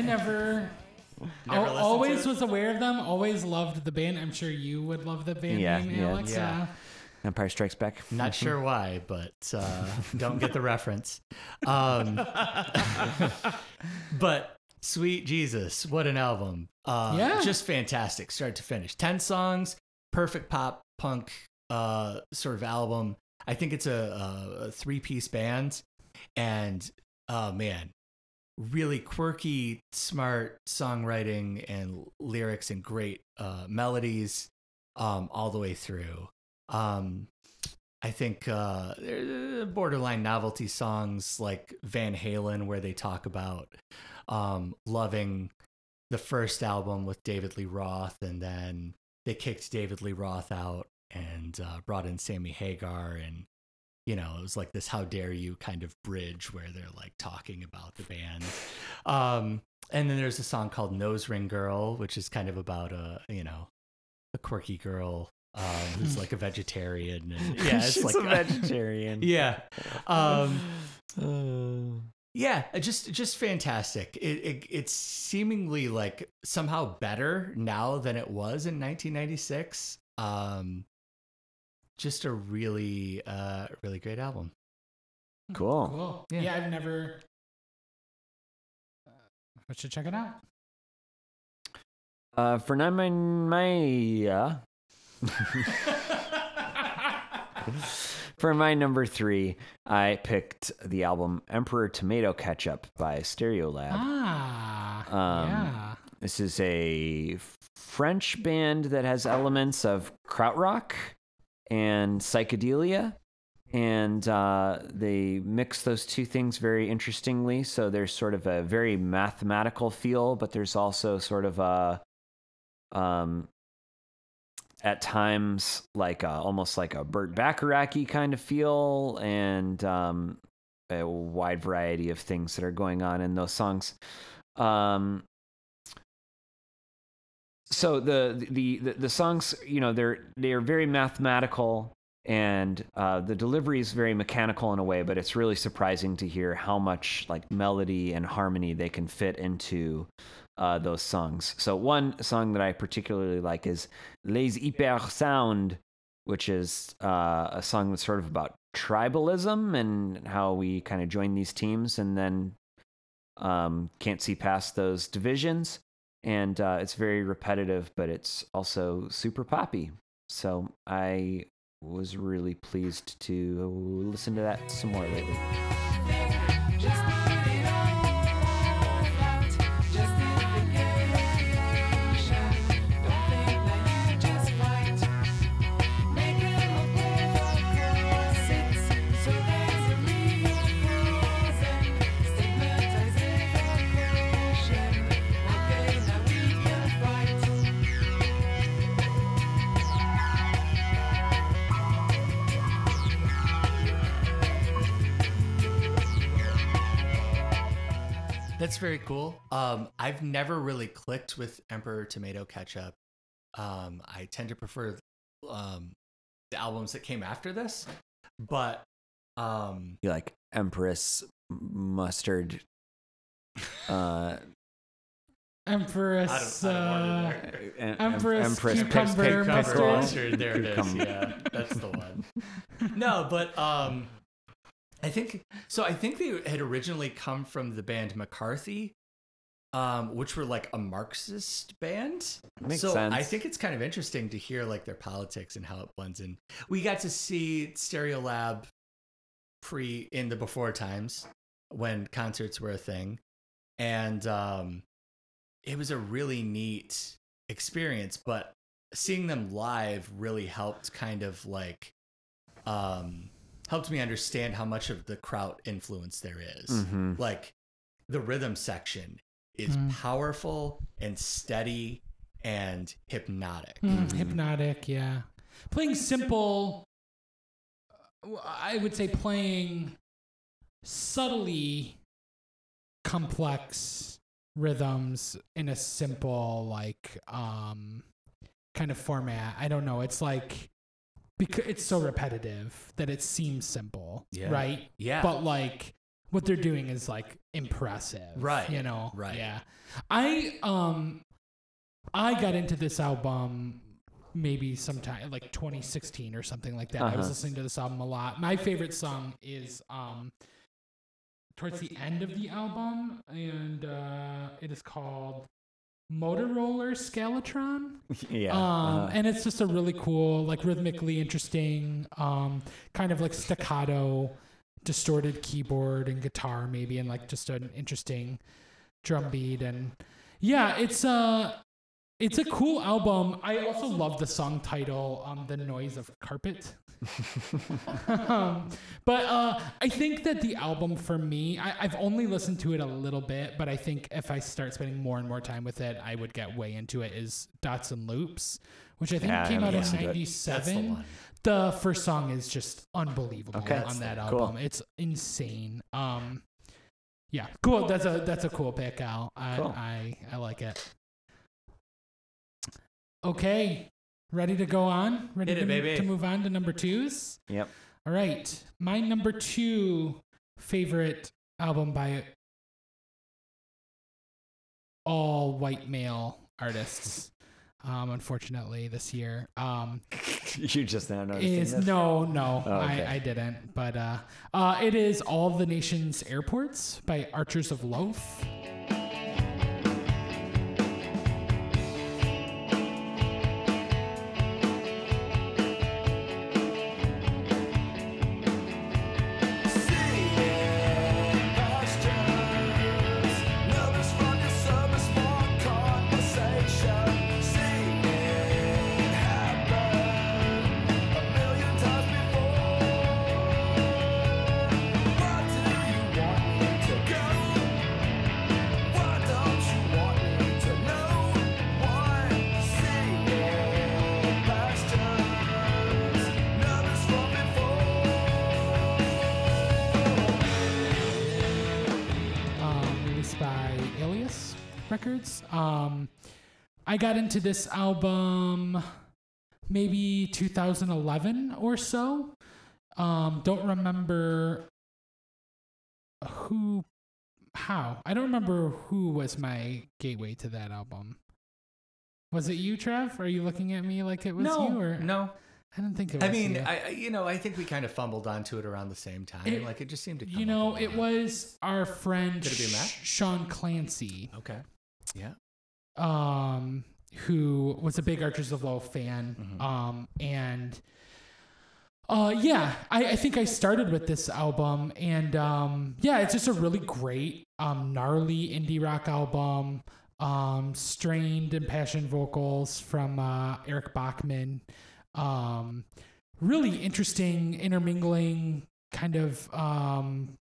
Speaker 7: I
Speaker 4: never.
Speaker 2: Never
Speaker 4: al-
Speaker 2: listened
Speaker 4: always
Speaker 2: to it?
Speaker 4: was aware of them. Always loved the band. I'm sure you would love the band
Speaker 1: Yeah,
Speaker 4: name,
Speaker 1: yeah,
Speaker 4: Alex.
Speaker 2: yeah.
Speaker 1: Empire Strikes Back.
Speaker 2: Not sure why, but uh, don't get the reference. Um, but Sweet Jesus, what an album. Uh,
Speaker 4: Yeah.
Speaker 2: Just fantastic, start to finish. 10 songs, perfect pop punk uh, sort of album. I think it's a, a, a three piece band. And oh man, really quirky, smart songwriting and lyrics and great uh, melodies um, all the way through. Um, I think uh, borderline novelty songs like Van Halen, where they talk about um, loving the first album with David Lee Roth, and then they kicked David Lee Roth out and uh, brought in Sammy Hagar, and you know it was like this "How dare you" kind of bridge where they're like talking about the band. Um, and then there's a song called "Nose Ring Girl," which is kind of about a you know a quirky girl um, who's like a vegetarian. And, yeah, it's
Speaker 1: She's
Speaker 2: like
Speaker 1: a vegetarian.
Speaker 2: yeah. Um,
Speaker 1: Uh,
Speaker 2: yeah, just just fantastic. It, it it's seemingly like somehow better now than it was in 1996. Um, just a really uh really great album.
Speaker 1: cool.
Speaker 4: cool.
Speaker 2: Yeah.
Speaker 4: Yeah. I've never. Uh, I should check it out.
Speaker 1: Uh, for nine, my my uh, for my number three, I picked the album Emperor Tomato Ketchup by Stereolab.
Speaker 4: Ah.
Speaker 1: Um,
Speaker 4: yeah.
Speaker 1: This is a French band that has elements of krautrock and psychedelia, and uh, they mix those two things very interestingly. So there's sort of a very mathematical feel, but there's also sort of a, um, at times like a, almost like a Burt Bacharach kind of feel, and um, a wide variety of things that are going on in those songs. Um, so the, the the the songs you know they're they're very mathematical and uh, the delivery is very mechanical in a way but it's really surprising to hear how much like melody and harmony they can fit into uh, those songs. So one song that i particularly like is les hyper sound which is uh, a song that's sort of about tribalism and how we kind of join these teams and then Um, can't see past those divisions, and uh, it's very repetitive, but it's also super poppy. So I was really pleased to listen to that some more lately.
Speaker 2: Very cool. Um, I've never really clicked with Emperor Tomato Ketchup. Um, I tend to prefer um, the albums that came after this, but um,
Speaker 1: You like Empress mustard. Uh,
Speaker 4: Empress.
Speaker 2: I don't, I don't
Speaker 4: uh,
Speaker 1: em-
Speaker 4: Empress
Speaker 1: Empress
Speaker 4: cucumber
Speaker 1: pickle-
Speaker 4: mustard.
Speaker 2: Mustard, there it is. Yeah, that's the one. No, but um, I think so. I think they had originally come from the band McCarthy, um, which were like a Marxist band.
Speaker 1: Makes
Speaker 2: so
Speaker 1: sense.
Speaker 2: I think it's kind of interesting to hear like their politics and how it blends in. We got to see Stereolab pre in the before times when concerts were a thing, and um, it was a really neat experience. But seeing them live really helped kind of like um helped me understand how much of the kraut influence there is.
Speaker 1: Mhm.
Speaker 2: like the rhythm section is
Speaker 4: Mm.
Speaker 2: powerful and steady and hypnotic
Speaker 4: Mm, hypnotic, yeah. Playing simple, uh, I would say playing subtly complex rhythms in a simple, like, um, kind of format. I don't know. It's like, because it's so repetitive that it seems simple,
Speaker 2: Yeah.
Speaker 4: right?
Speaker 2: yeah
Speaker 4: But like, what they're doing is like impressive,
Speaker 2: Right,
Speaker 4: You know,
Speaker 2: right.
Speaker 4: Yeah, I um, I got into this album maybe sometime like 2016 or something like that. I was
Speaker 1: Uh-huh.
Speaker 4: listening to this album a lot. My favorite song is um, towards the end of the album, and uh, it is called Motoroller Scalatron.
Speaker 1: yeah.
Speaker 4: Um,
Speaker 1: uh,
Speaker 4: and it's just a really cool, like rhythmically interesting, um, kind of like staccato, distorted keyboard and guitar, maybe, and like just an interesting drum beat. And yeah, it's a, it's a cool album. I also love the song title, um, "The Noise of Carpet." Um, but uh, I think that the album for me, I, I've only listened to it a little bit, but I think if I start spending more and more time with it, I would get way into it. Is Dots and Loops, which I think
Speaker 1: Yeah, I
Speaker 4: came out in
Speaker 1: listened to it.
Speaker 2: that's the
Speaker 4: '97. The first song is just unbelievable
Speaker 1: Okay.
Speaker 4: on that
Speaker 1: Cool.
Speaker 4: album. It's insane. Um, yeah, cool. That's a that's a cool pick, Al. I
Speaker 1: Cool.
Speaker 4: I, I like it. Okay, ready to go on? Ready to,
Speaker 2: it,
Speaker 4: to move on to number twos?
Speaker 1: yep.
Speaker 4: All right, my number two favorite album by all white male artists. Um, unfortunately, this year. Um,
Speaker 1: you just now noticing
Speaker 4: is
Speaker 1: this?
Speaker 4: no, no,
Speaker 1: Oh, okay.
Speaker 4: I, I didn't. But uh, uh, it is All the Nation's Airports by Archers of Loaf. I got into this album maybe 2011 or so. Um, don't remember who, how. I don't remember who was my gateway to that album. Was it you, Trev? Are you looking at me like it was
Speaker 2: no
Speaker 4: you? Or
Speaker 2: no
Speaker 4: I didn't think it was.
Speaker 2: I mean,
Speaker 4: you.
Speaker 2: I you know, I think we kind of fumbled onto it around the same time.
Speaker 4: It-
Speaker 2: like it just seemed to. Come
Speaker 4: you know, it was our friend
Speaker 2: Could it be Matt?
Speaker 4: Sean Clancy,
Speaker 2: okay. Yeah.
Speaker 4: Um, who was a big Archers of Loaf fan,
Speaker 2: Mm-hmm.
Speaker 4: um, and uh, yeah, I, I think I started with this album, and um, yeah, it's just a really great, um, gnarly indie rock album. Um, strained and passionate vocals from uh, Eric Bachmann. Um, really interesting intermingling kind of um,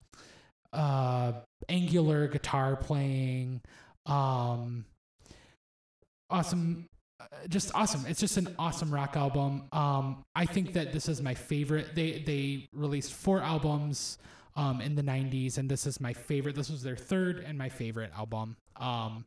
Speaker 4: uh, angular guitar playing. Um, awesome. Uh, just awesome. It's just an awesome rock album. Um i think that this is my favorite. They they released four albums um in the 90s and this is my favorite. This was their third and my favorite album. Um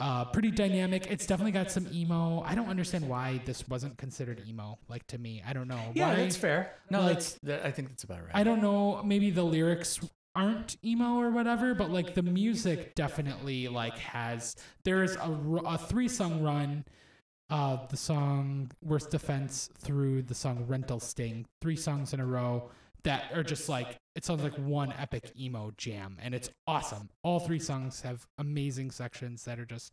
Speaker 4: uh pretty dynamic. It's definitely got some emo. I don't understand why this wasn't considered emo like to me. I don't know
Speaker 2: Yeah,
Speaker 4: why.
Speaker 2: that's fair. No,
Speaker 4: like-
Speaker 2: that's. That, I think that's about right.
Speaker 4: I don't know, maybe the lyrics aren't emo or whatever, but like the music definitely like has there is a, a three song run uh the song Worst Defense through the song Rental Sting, three songs in a row that are just like it sounds like one epic emo jam and it's awesome. All three songs have amazing sections that are just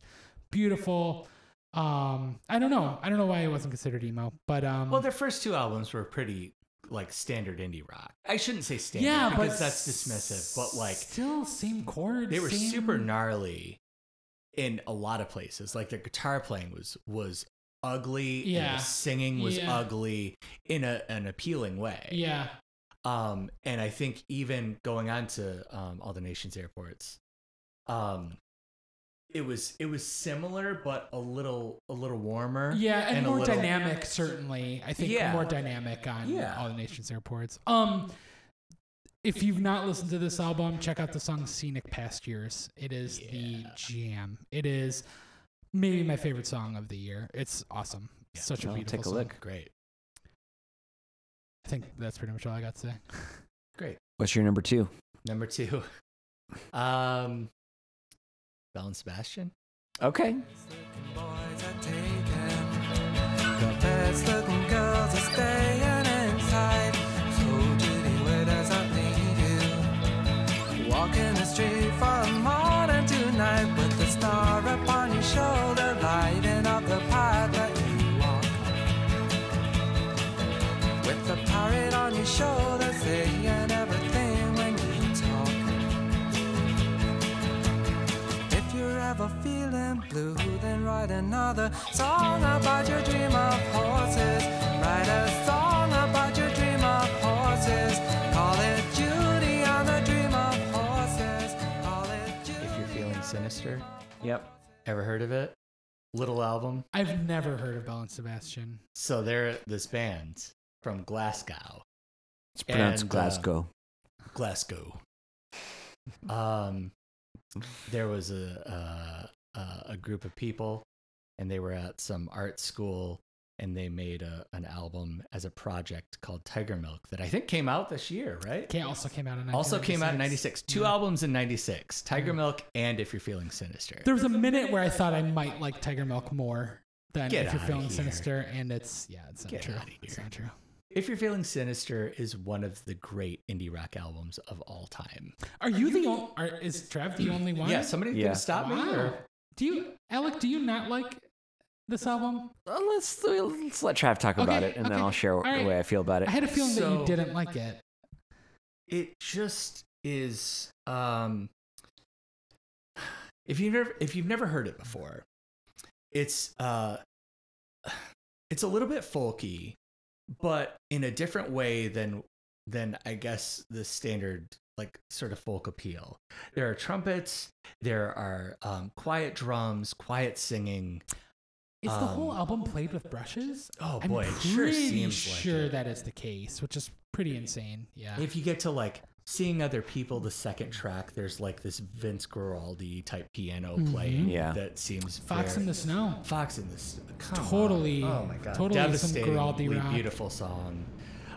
Speaker 4: beautiful. Um I don't know. I don't know why it wasn't considered emo, but um
Speaker 2: Well, their first two albums were pretty like standard indie rock. I shouldn't say standard
Speaker 4: yeah,
Speaker 2: because
Speaker 4: but
Speaker 2: that's dismissive, but like
Speaker 4: still same chords.
Speaker 2: they were
Speaker 4: same-
Speaker 2: super gnarly in a lot of places. Like their guitar playing was was ugly. and
Speaker 4: Yeah.
Speaker 2: singing was
Speaker 4: Yeah.
Speaker 2: ugly in a, an appealing way.
Speaker 4: Yeah,
Speaker 2: Um, and I think even going on to um, all the nation's airports, um, it was it was similar but a little a little warmer.
Speaker 4: yeah, and,
Speaker 2: a
Speaker 4: more
Speaker 2: little-
Speaker 4: dynamic. Certainly, I think
Speaker 2: Yeah.
Speaker 4: more dynamic on
Speaker 2: Yeah.
Speaker 4: all the nation's airports. Um, if you've not listened to this album, check out the song "Scenic Pastures." It is the jam. It is maybe my favorite song of the year. It's awesome. Such a
Speaker 1: I'll
Speaker 4: beautiful
Speaker 1: take a
Speaker 4: song.
Speaker 1: look.
Speaker 2: Great,
Speaker 4: I think that's pretty much all I got to say.
Speaker 2: great.
Speaker 1: What's your number two?
Speaker 2: Number two, um, Belle and Sebastian.
Speaker 1: Okay.
Speaker 7: boys are taken. The best looking girls are staying inside. So Judy, where does that lead you? Walking the street from morning to night with the star blue, then write another song about your dream of horses. Write a song about your dream of horses. Call it Judy on the dream of horses. Call it Judy.
Speaker 2: If you're feeling sinister,
Speaker 1: Yep.
Speaker 2: ever heard of it? Little album.
Speaker 4: I've never heard of Belle and Sebastian.
Speaker 2: So they're this band from Glasgow.
Speaker 1: It's pronounced
Speaker 2: And, uh,
Speaker 1: Glasgow.
Speaker 2: Glasgow. Um, there was a, a a a group of people, and they were at some art school, and they made a, an album as a project called Tigermilk that I think came out this year, right?
Speaker 4: It also came out in
Speaker 2: Also came out in '96. Two albums in '96: Tigermilk and If You're Feeling Sinister.
Speaker 4: There was a minute where I thought I might like Tigermilk more than
Speaker 2: Get
Speaker 4: if you're feeling
Speaker 2: here.
Speaker 4: sinister, and it's yeah, it's not
Speaker 2: Get
Speaker 4: true. It's not true.
Speaker 2: If You're Feeling Sinister is one of the great indie rock albums of all time.
Speaker 4: Are you the only? Are, is Trev the only one?
Speaker 2: Yeah, somebody
Speaker 1: Yeah.
Speaker 2: can stop me.
Speaker 4: Wow.
Speaker 2: Or,
Speaker 4: Do you, Alec? Do you not like this album?
Speaker 1: Well, let's let's let Trav talk about it, and then. I'll share
Speaker 4: All right.
Speaker 1: the way I feel about it.
Speaker 4: I had a feeling that you didn't like it.
Speaker 2: it just is um if you've never if you've never heard it before it's uh it's a little bit folky but in a different way than than i guess the standard like sort of folk appeal there are trumpets there are um, quiet drums quiet singing
Speaker 4: Is the whole
Speaker 2: Um,
Speaker 4: album played with brushes?
Speaker 2: oh
Speaker 4: I'm
Speaker 2: boy it
Speaker 4: pretty
Speaker 2: sure seems like
Speaker 4: sure
Speaker 2: it.
Speaker 4: that is the case, which is pretty insane. Yeah.
Speaker 2: if you get to like seeing other people the second track there's like this vince guaraldi type piano playing
Speaker 1: Yeah.
Speaker 2: that seems
Speaker 4: Fox
Speaker 2: very-
Speaker 4: in the Snow.
Speaker 2: fox in this come
Speaker 4: Totally-
Speaker 2: on. oh my god
Speaker 4: totally some
Speaker 2: devastatingly
Speaker 4: Guaraldi rock.
Speaker 2: beautiful song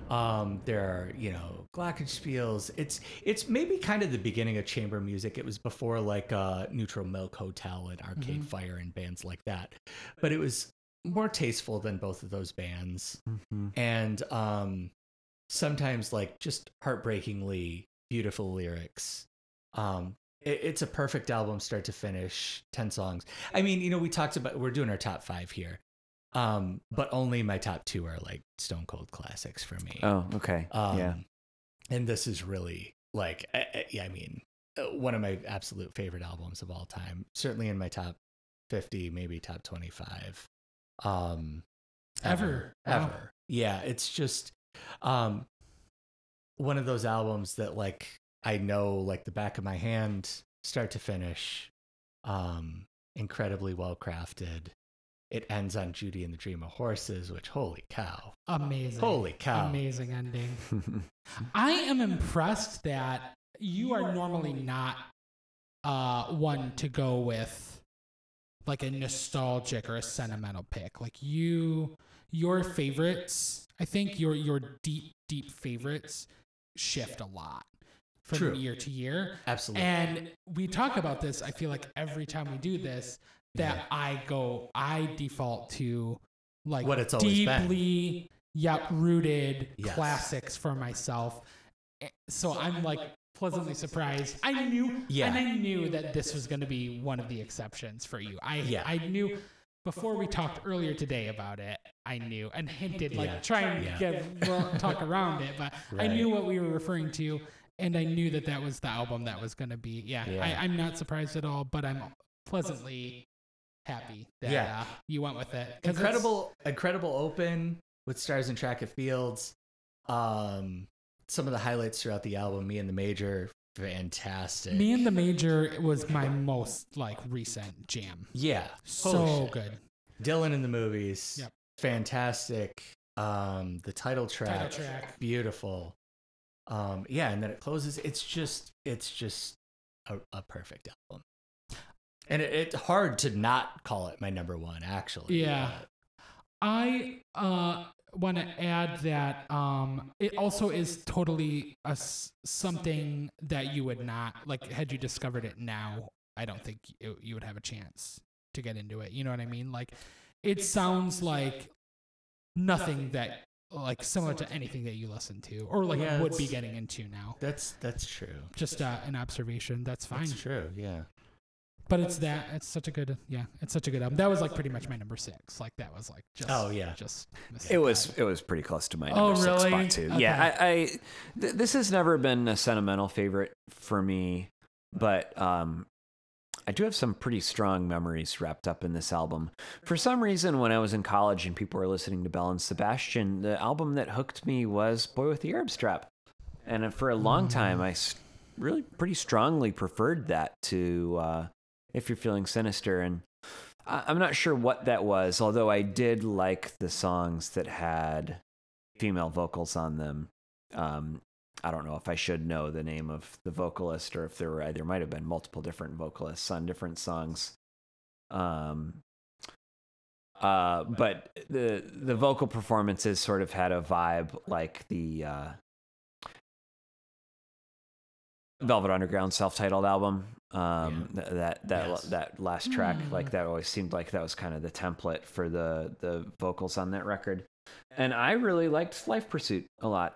Speaker 2: um there are you know glockenspiels it's it's maybe kind of the beginning of chamber music it was before like uh neutral milk hotel and arcade
Speaker 4: Mm-hmm.
Speaker 2: fire and bands like that but it was more tasteful than both of those bands, and um, sometimes like just heartbreakingly beautiful lyrics. Um, it, it's a perfect album, start to finish, ten songs. I mean, you know, we talked about we're doing our top five here, um, but only my top two are like Stone Cold classics for me.
Speaker 1: Oh, okay.
Speaker 2: Um,
Speaker 1: yeah.
Speaker 2: And this is really like, I, I, yeah, I mean, uh, one of my absolute favorite albums of all time. Certainly in my top 50, maybe top 25. Um,
Speaker 4: Ever.
Speaker 2: Ever.
Speaker 4: Wow.
Speaker 2: Yeah. It's just, um, one of those albums that like I know like the back of my hand, start to finish. Um, incredibly well crafted. It ends on Judy and the Dream of Horses, which holy cow.
Speaker 4: Amazing.
Speaker 2: Holy cow.
Speaker 4: Amazing ending. I am impressed that you are normally not uh, one to go with like a nostalgic or a sentimental pick. Like you, your favorites, I think your your deep deep favorites shift a lot from
Speaker 2: True.
Speaker 4: year to year.
Speaker 2: Absolutely.
Speaker 4: And we talk about this. I feel like every time we do this, that
Speaker 2: Yeah.
Speaker 4: I go, I default to like
Speaker 2: What it's always been.
Speaker 4: deeply, yep, rooted
Speaker 2: Yes.
Speaker 4: classics for myself. Eh, So I'm like pleasantly surprised. I knew,
Speaker 2: Yeah.
Speaker 4: and I knew that this was going to be one of the exceptions for you. I,
Speaker 2: Yeah.
Speaker 4: I knew before we talked earlier today about it. I knew and hinted, like
Speaker 2: Yeah.
Speaker 4: try and
Speaker 2: Yeah.
Speaker 4: get well, talk around it, but I knew what we were referring to, and I knew that that was the album that was going to be. Yeah,
Speaker 2: Yeah.
Speaker 4: I, I'm not surprised at all, but I'm pleasantly happy that
Speaker 2: Yeah.
Speaker 4: uh, you went with it. 'Cause it's-
Speaker 2: incredible incredible open with stars and track and fields um some of the highlights throughout the album me and the major fantastic
Speaker 4: Me and the Major was my most like recent jam.
Speaker 2: yeah
Speaker 4: So good.
Speaker 2: dylan in the movies
Speaker 4: Yep.
Speaker 2: fantastic um the title track,
Speaker 4: Title track.
Speaker 2: beautiful um yeah and then it closes it's just it's just a, a perfect album and it, it's hard to not call it my number one actually
Speaker 4: Yeah. I uh, want to add that um, it also is totally a something that you would not like had you discovered it now. I don't think you, you would have a chance to get into it. You know what I mean? Like it sounds like nothing that like similar to anything that you listen to or like
Speaker 2: Yeah,
Speaker 4: would be getting into now.
Speaker 2: that's that's true
Speaker 4: Just uh, an observation. That's fine.
Speaker 2: that's true yeah
Speaker 4: But it's that. It's such a good. Yeah, it's such a good album. That was like pretty much my number six. Like that was like just.
Speaker 2: Oh, yeah.
Speaker 4: Just.
Speaker 1: It was it was pretty close to my
Speaker 4: Oh,
Speaker 1: number six
Speaker 4: really?
Speaker 1: spot too. Yeah, I, I th- this has never been a sentimental favorite for me, but um, I do have some pretty strong memories wrapped up in this album. For some reason, when I was in college and people were listening to Belle and Sebastian, the album that hooked me was Boy with the Arab Strap, and for a long time, I s- really pretty strongly preferred that to uh, If You're Feeling Sinister, and I- I'm not sure what that was, although I did like the songs that had female vocals on them. Um, I don't know if I should know the name of the vocalist or if there were there might have been multiple different vocalists on different songs. Um, uh, but the the vocal performances sort of had a vibe like the uh, Velvet Underground self-titled album. Um, th- that that
Speaker 2: Yes.
Speaker 1: that last track, like that, always seemed like that was kind of the template for the the vocals on that record. And I really liked Life Pursuit a lot.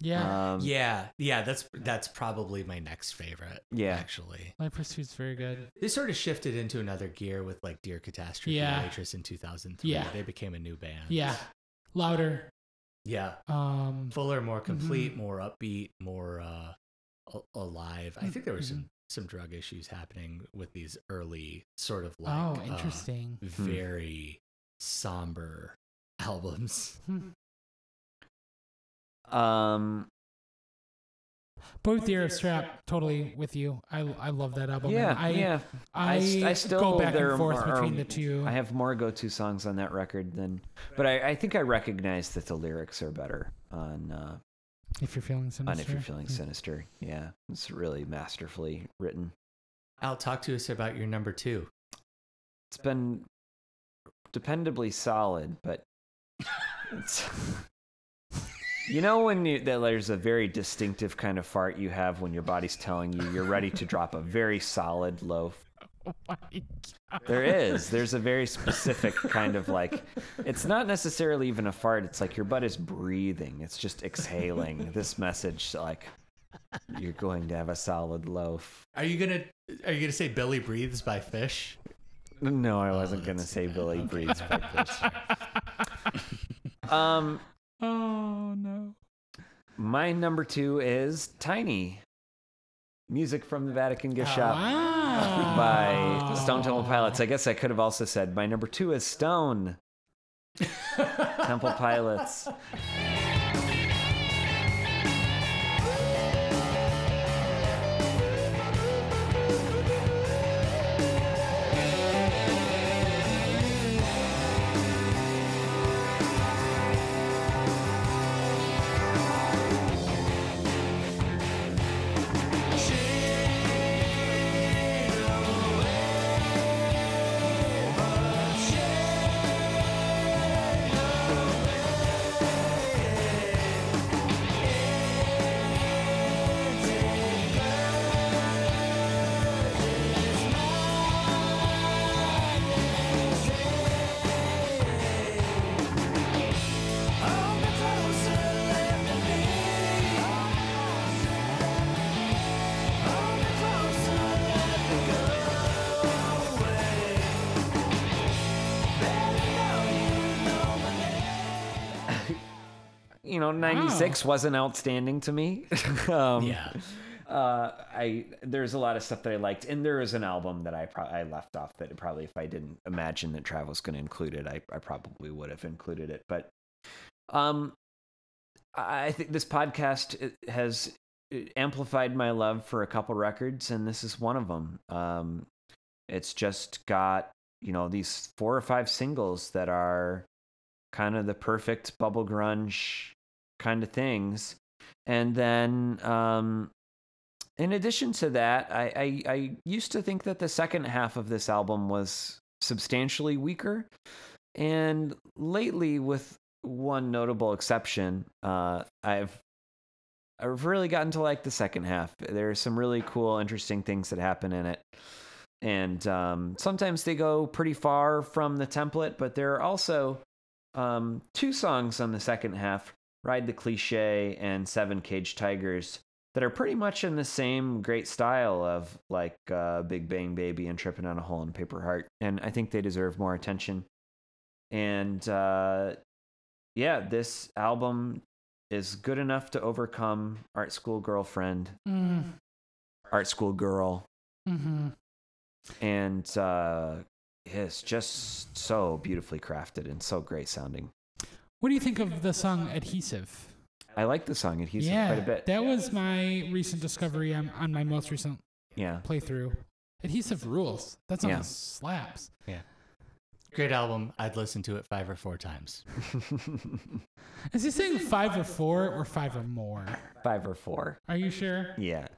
Speaker 4: Yeah.
Speaker 1: Um,
Speaker 2: Yeah, yeah, that's that's probably my next favorite.
Speaker 1: Yeah.
Speaker 2: actually,
Speaker 4: Life Pursuit's very good.
Speaker 2: they sort of shifted into another gear with like Dear Catastrophe
Speaker 4: Yeah.
Speaker 2: Waitress in 2003.
Speaker 4: Yeah.
Speaker 2: they became a new band.
Speaker 4: Yeah. Louder.
Speaker 2: yeah,
Speaker 4: Um.
Speaker 2: fuller, more
Speaker 4: Mm-hmm.
Speaker 2: complete, more upbeat, more uh, a- alive. I think there were
Speaker 4: Mm-hmm.
Speaker 2: some some drug issues happening with these early sort of like
Speaker 4: oh,
Speaker 2: uh,
Speaker 4: interesting.
Speaker 2: very somber albums.
Speaker 1: Um,
Speaker 4: Both the Arab Strap, totally with you. I, I love that album. and
Speaker 1: yeah,
Speaker 4: I,
Speaker 1: yeah.
Speaker 4: I,
Speaker 1: s- I still
Speaker 4: go back
Speaker 1: there
Speaker 4: and forth
Speaker 1: are-
Speaker 4: between the two.
Speaker 1: I have more go-to songs on that record than, but I, I think I recognize that the lyrics are better on uh,
Speaker 4: if you're feeling sinister.
Speaker 1: on if you're feeling
Speaker 4: Hmm.
Speaker 1: sinister. Yeah, it's really masterfully written.
Speaker 2: Al, talk to us about your number two.
Speaker 1: It's been dependably solid, but it's. You know when you, that there's a very distinctive kind of fart you have when your body's telling you you're ready to drop a very solid low
Speaker 4: Oh my God.
Speaker 1: There is. There's a very specific kind of like, it's not necessarily even a fart. It's like your butt is breathing. It's just exhaling this message. Like, you're going to have a solid loaf.
Speaker 2: Are you gonna Are you gonna say Billy breathes by Phish?
Speaker 1: No, I wasn't gonna say Billy breathes by Phish. um,
Speaker 4: Oh no.
Speaker 1: my number two is Tiny. Music from the Vatican Gift Shop
Speaker 4: Wow.
Speaker 1: by Stone Temple Pilots. I guess I could have also said my number two is Stone Temple Pilots. Know, 96 wasn't outstanding to me. um,
Speaker 2: Yeah.
Speaker 1: uh, I there's a lot of stuff that I liked, and there is an album that I pro- I left off that probably if I didn't imagine that Trav was going to include it, I I probably would have included it. But um, I I think this podcast has amplified my love for a couple records, and this is one of them. Um, it's just got you know these four or five singles that are kind of the perfect bubble grunge kind of things. And then um in addition to that I, I i used to think that the second half of this album was substantially weaker. And lately with one notable exception uh i've i've really gotten to like the second half. There are some really cool interesting things that happen in it. And um, sometimes they go pretty far from the template but there are also um, two songs on the second half ride the cliche and seven caged tigers that are pretty much in the same great style of like uh, big bang baby and tripping on a hole in paper heart and i think they deserve more attention. And uh, yeah this album is good enough to overcome art school girlfriend
Speaker 4: Mm,
Speaker 1: art school girl.
Speaker 4: Hmm
Speaker 1: and uh, it's just so beautifully crafted and so great sounding
Speaker 4: What do you think of the song Adhesive?
Speaker 1: I like the song Adhesive
Speaker 4: yeah,
Speaker 1: quite a bit.
Speaker 4: that was my recent discovery on, on my most recent
Speaker 1: yeah.
Speaker 4: playthrough. Adhesive rules. That song
Speaker 1: Yeah.
Speaker 4: slaps.
Speaker 2: Great album. I'd listen to it five or four times.
Speaker 4: Is he saying five or four or five or more?
Speaker 1: Five or four.
Speaker 4: Are you sure?
Speaker 1: Yeah.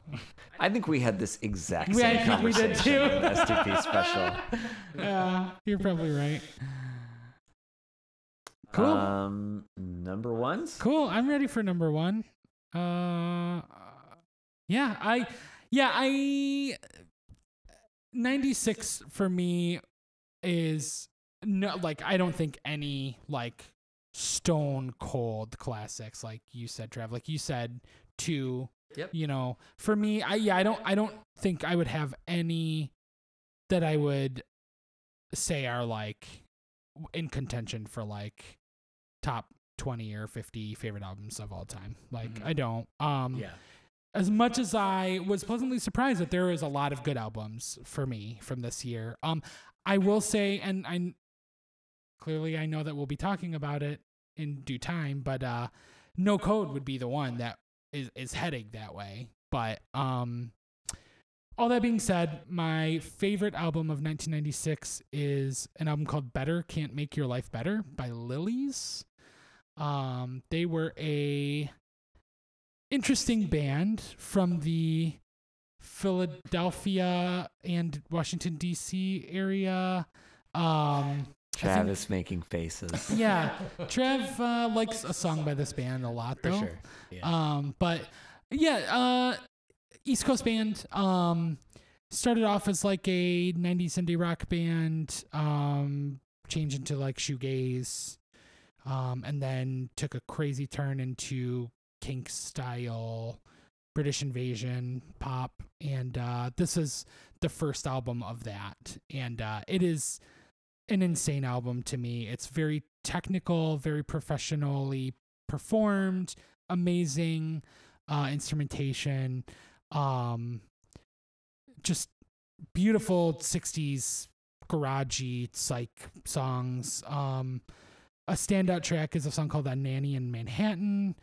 Speaker 1: I think we had this exact
Speaker 4: We- I
Speaker 1: same
Speaker 4: think we did
Speaker 1: conversation
Speaker 4: too.
Speaker 1: STP special.
Speaker 4: Yeah, you're probably right. Cool.
Speaker 1: Um, number ones?
Speaker 4: Cool. I'm ready for number one. Uh, yeah, I, yeah, I. 96 for me is no, like, I don't think any, like, stone cold classics, like you said, Trev, like you said, two.
Speaker 2: Yep.
Speaker 4: You know, for me, I, yeah, I don't, I don't think I would have any that I would say are like in contention for like top 20 or 50 favorite albums of all time. Like
Speaker 2: Mhm.
Speaker 4: I don't um
Speaker 2: Yeah.
Speaker 4: as much as I was pleasantly surprised that there is a lot of good albums for me from this year. Um I will say and I clearly I know that we'll be talking about it in due time, but uh No Code would be the one that is is heading that way. But um all that being said, my favorite album of 1996 is an album called Better Can't Make Your Life Better by Lilys. Um, they were a interesting band from the Philadelphia and Washington D.C. area. Um, I think-
Speaker 1: Travis making faces.
Speaker 4: yeah, Trev uh, likes a song by this band a lot,
Speaker 2: For
Speaker 4: though.
Speaker 2: sure. Yeah.
Speaker 4: Um, but yeah, uh, East Coast band. Um, started off as like a 90s indie rock band, um, changed into like shoegaze, um, and then took a crazy turn into kink style British invasion pop. And uh, this is the first album of that. And uh, it is an insane album to me. It's very technical, very professionally performed, amazing uh, instrumentation, um, just beautiful 60s garagey psych songs. Um, a standout track is a song called "A Nanny in Manhattan."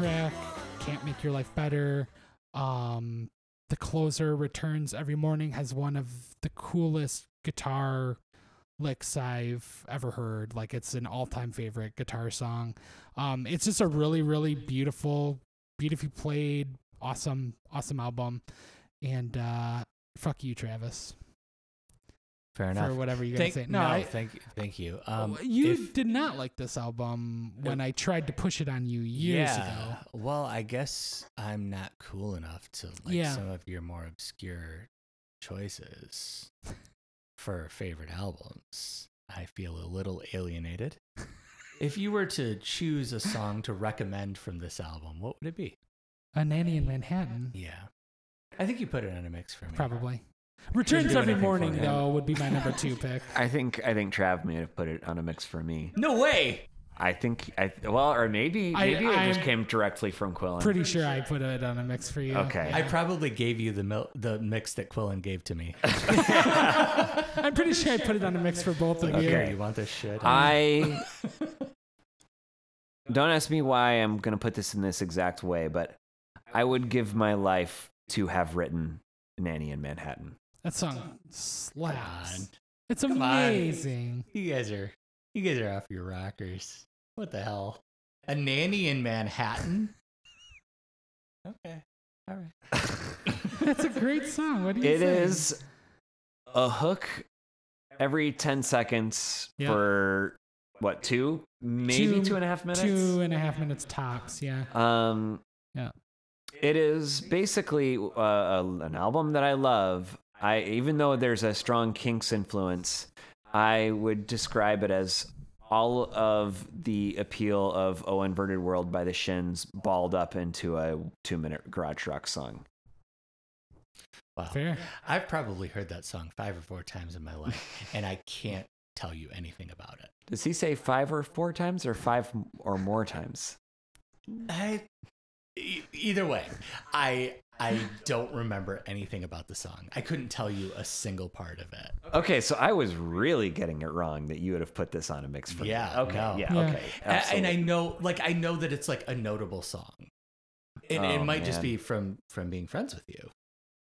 Speaker 4: Track can't make your life better um the closer returns every morning has one of the coolest guitar licks i've ever heard. Like it's an all-time favorite guitar song. Um it's just a really really beautiful beautifully played awesome awesome album. And uh fuck you travis
Speaker 2: Fair enough.
Speaker 4: for whatever you're gonna say
Speaker 2: no,
Speaker 4: I,
Speaker 2: thank you, thank you. Um,
Speaker 4: you
Speaker 2: if-
Speaker 4: did not like this album when i tried to push it on you years
Speaker 2: yeah,
Speaker 4: ago
Speaker 2: Well, I guess I'm not cool enough to like
Speaker 4: Yeah.
Speaker 2: some of your more obscure choices for favorite albums. I feel a little alienated. if you were to choose a song to recommend from this album, what would it be?
Speaker 4: a nanny in manhattan
Speaker 2: Yeah. I think you put it in a mix for me.
Speaker 4: Probably. Returns every morning though would be my number two pick.
Speaker 1: I think I think Trav may have put it on a mix for me.
Speaker 2: No way.
Speaker 1: I think I well, or maybe
Speaker 4: I-
Speaker 1: maybe it just
Speaker 4: I'm
Speaker 1: came directly from Quillen.
Speaker 4: Pretty sure I put it on a mix for you.
Speaker 1: Okay.
Speaker 2: I probably gave you the mil- the mix that Quillen gave to me.
Speaker 4: I'm pretty sure I put it on a mix for both of you.
Speaker 1: Okay.
Speaker 2: you want this shit?
Speaker 1: I don't ask me why I'm gonna put this in this exact way, but I would give my life to have written Nanny in Manhattan.
Speaker 4: That song slaps. It's
Speaker 2: Come on.
Speaker 4: amazing.
Speaker 2: You guys are you guys are off your rockers. What the hell? A nanny in Manhattan? Okay. All right.
Speaker 4: That's a great song. What do you
Speaker 1: It
Speaker 4: say?
Speaker 1: is a hook every 10 seconds
Speaker 4: Yeah.
Speaker 1: for what, two? Maybe
Speaker 4: Two-
Speaker 1: two and a half minutes?
Speaker 4: Two and a half minutes tops. Yeah.
Speaker 1: Um,
Speaker 4: Yeah.
Speaker 1: It is basically uh, an album that I love. I even though there's a strong Kinks influence, I would describe it as all of the appeal of "Oh Inverted World" by the Shins balled up into a two-minute garage rock song.
Speaker 2: Wow.
Speaker 4: Fair.
Speaker 2: I've probably heard that song five or four times in my life, and I can't tell you anything about it.
Speaker 1: Does he say five or four times, or five or more times?
Speaker 2: I, e- either way, I I don't remember anything about the song. I couldn't tell you a single part of it.
Speaker 1: Okay, so I was really getting it wrong that you would have put this on a mix for
Speaker 2: Yeah,
Speaker 1: me. Okay,
Speaker 2: no.
Speaker 1: yeah,
Speaker 4: Yeah.
Speaker 1: okay.
Speaker 2: A- and I know, like, I know that it's like a notable song. And it
Speaker 1: Oh,
Speaker 2: might just be from from being friends with you.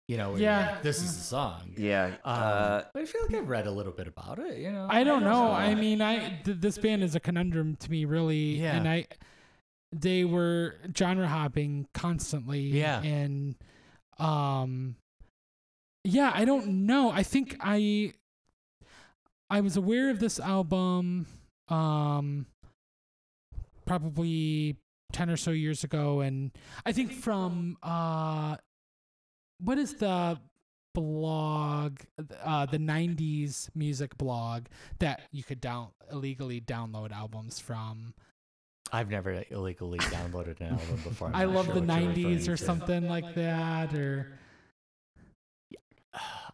Speaker 2: You know,
Speaker 4: Yeah.
Speaker 2: like, this is the song.
Speaker 1: Yeah.
Speaker 2: Um,
Speaker 1: uh,
Speaker 2: but I feel like I've read a little bit about it. You know,
Speaker 4: I don't know.
Speaker 2: so-
Speaker 4: I mean, I th- this band is a conundrum to me, really.
Speaker 2: Yeah.
Speaker 4: And I, they were genre hopping constantly.
Speaker 2: Yeah.
Speaker 4: And, um, yeah, I don't know. I think I, I was aware of this album, um, probably ten or so years ago, and I think from uh, what is the blog, uh, the '90s music blog that you could down illegally download albums from.
Speaker 2: I've never illegally downloaded an album before. I'm
Speaker 4: I love
Speaker 2: sure
Speaker 4: the
Speaker 2: what you're referring
Speaker 4: '90s or
Speaker 2: to.
Speaker 4: something like that, or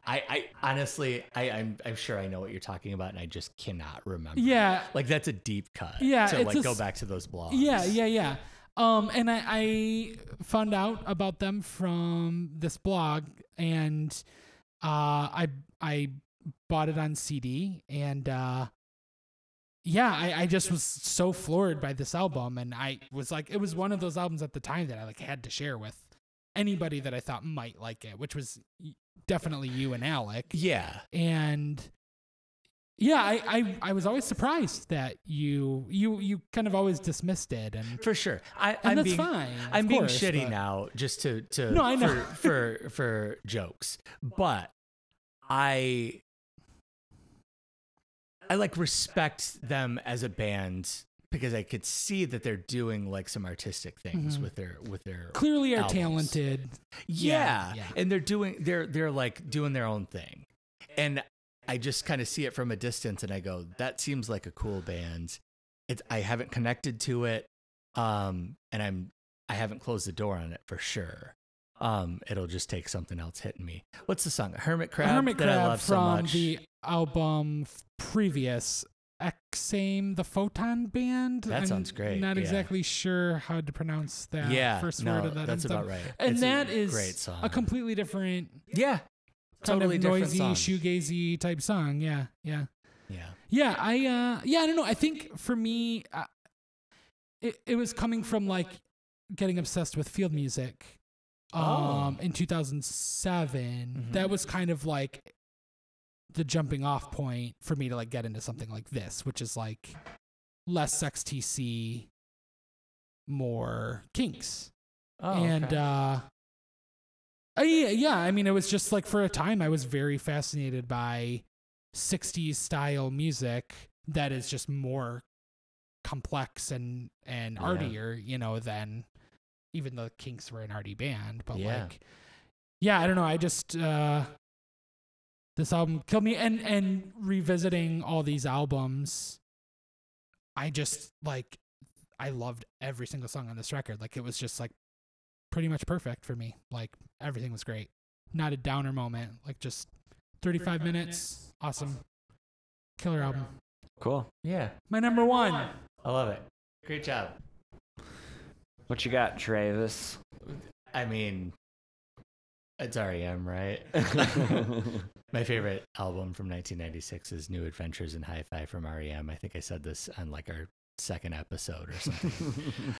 Speaker 2: I, I honestly, I, I'm, I'm sure I know what you're talking about, and I just cannot remember.
Speaker 4: Yeah.
Speaker 2: like that's a deep cut.
Speaker 4: Yeah,
Speaker 2: to like
Speaker 4: a
Speaker 2: go back to those blogs.
Speaker 4: Yeah, yeah, yeah. Um, and I, I found out about them from this blog, and uh, I I bought it on CD, and uh, yeah, I, I just was so floored by this album, and I was like, it was one of those albums at the time that I like had to share with anybody that I thought might like it, which was definitely you and Alec
Speaker 2: yeah,
Speaker 4: and yeah I, I i was always surprised that you you you kind of always dismissed it and
Speaker 2: for sure. I,
Speaker 4: and
Speaker 2: I'm
Speaker 4: that's
Speaker 2: being,
Speaker 4: fine
Speaker 2: I'm being shitty
Speaker 4: but-
Speaker 2: now, just to to
Speaker 4: No, I know.
Speaker 2: for for for jokes, but I I like respect them as a band because I could see that they're doing like some artistic things
Speaker 4: Mhm.
Speaker 2: with their with their
Speaker 4: clearly are talented
Speaker 2: Yeah,
Speaker 4: Yeah, yeah.
Speaker 2: and they're doing they're they're like doing their own thing, and I just kind of see it from a distance, and I go, that seems like a cool band. It's I haven't connected to it, um, and I'm I haven't closed the door on it for sure. Um, it'll just take something else hitting me. What's the song? Hermit Crab
Speaker 4: hermit
Speaker 2: that I
Speaker 4: crab
Speaker 2: love so
Speaker 4: from
Speaker 2: much.
Speaker 4: the album previous Eccsame the Photon Band.
Speaker 2: That
Speaker 4: I'm
Speaker 2: sounds great,
Speaker 4: Not
Speaker 2: yeah.
Speaker 4: exactly sure how to pronounce that
Speaker 2: yeah,
Speaker 4: first
Speaker 2: no,
Speaker 4: word of that.
Speaker 2: that's
Speaker 4: and
Speaker 2: about right.
Speaker 4: And
Speaker 2: It's a
Speaker 4: that is
Speaker 2: great song.
Speaker 4: a completely different
Speaker 2: yeah,
Speaker 4: kind
Speaker 2: totally
Speaker 4: of
Speaker 2: different
Speaker 4: noisy
Speaker 2: song.
Speaker 4: shoegazy type song. Yeah, yeah.
Speaker 2: Yeah,
Speaker 4: Yeah, I uh yeah, I don't know. I think for me uh, it it was coming from like getting obsessed with field music um in 2007.
Speaker 2: Mhm.
Speaker 4: That was kind of like the jumping off point for me to like get into something like this, which is like less XTC more kinks.
Speaker 2: oh,
Speaker 4: and
Speaker 2: okay.
Speaker 4: uh yeah, yeah, I mean, it was just like for a time, I was very fascinated by 60s style music that is just more complex and and
Speaker 2: Yeah.
Speaker 4: artier, you know, than even the Kinks were an arty band. But
Speaker 2: Yeah.
Speaker 4: like, yeah, I don't know. I just uh this album killed me, and and revisiting all these albums, I just like I loved every single song on this record. Like it was just like pretty much perfect for me. Like everything was great. Not a downer moment. Like just 35 minutes. Awesome. Killer album.
Speaker 1: Cool.
Speaker 2: yeah,
Speaker 4: My number one.
Speaker 2: I love it. Great job.
Speaker 1: What you got, Travis?
Speaker 2: I mean, it's REM, right? My favorite album from 1996 is New Adventures in Hi-Fi from REM. I think I said this on like our second episode or something.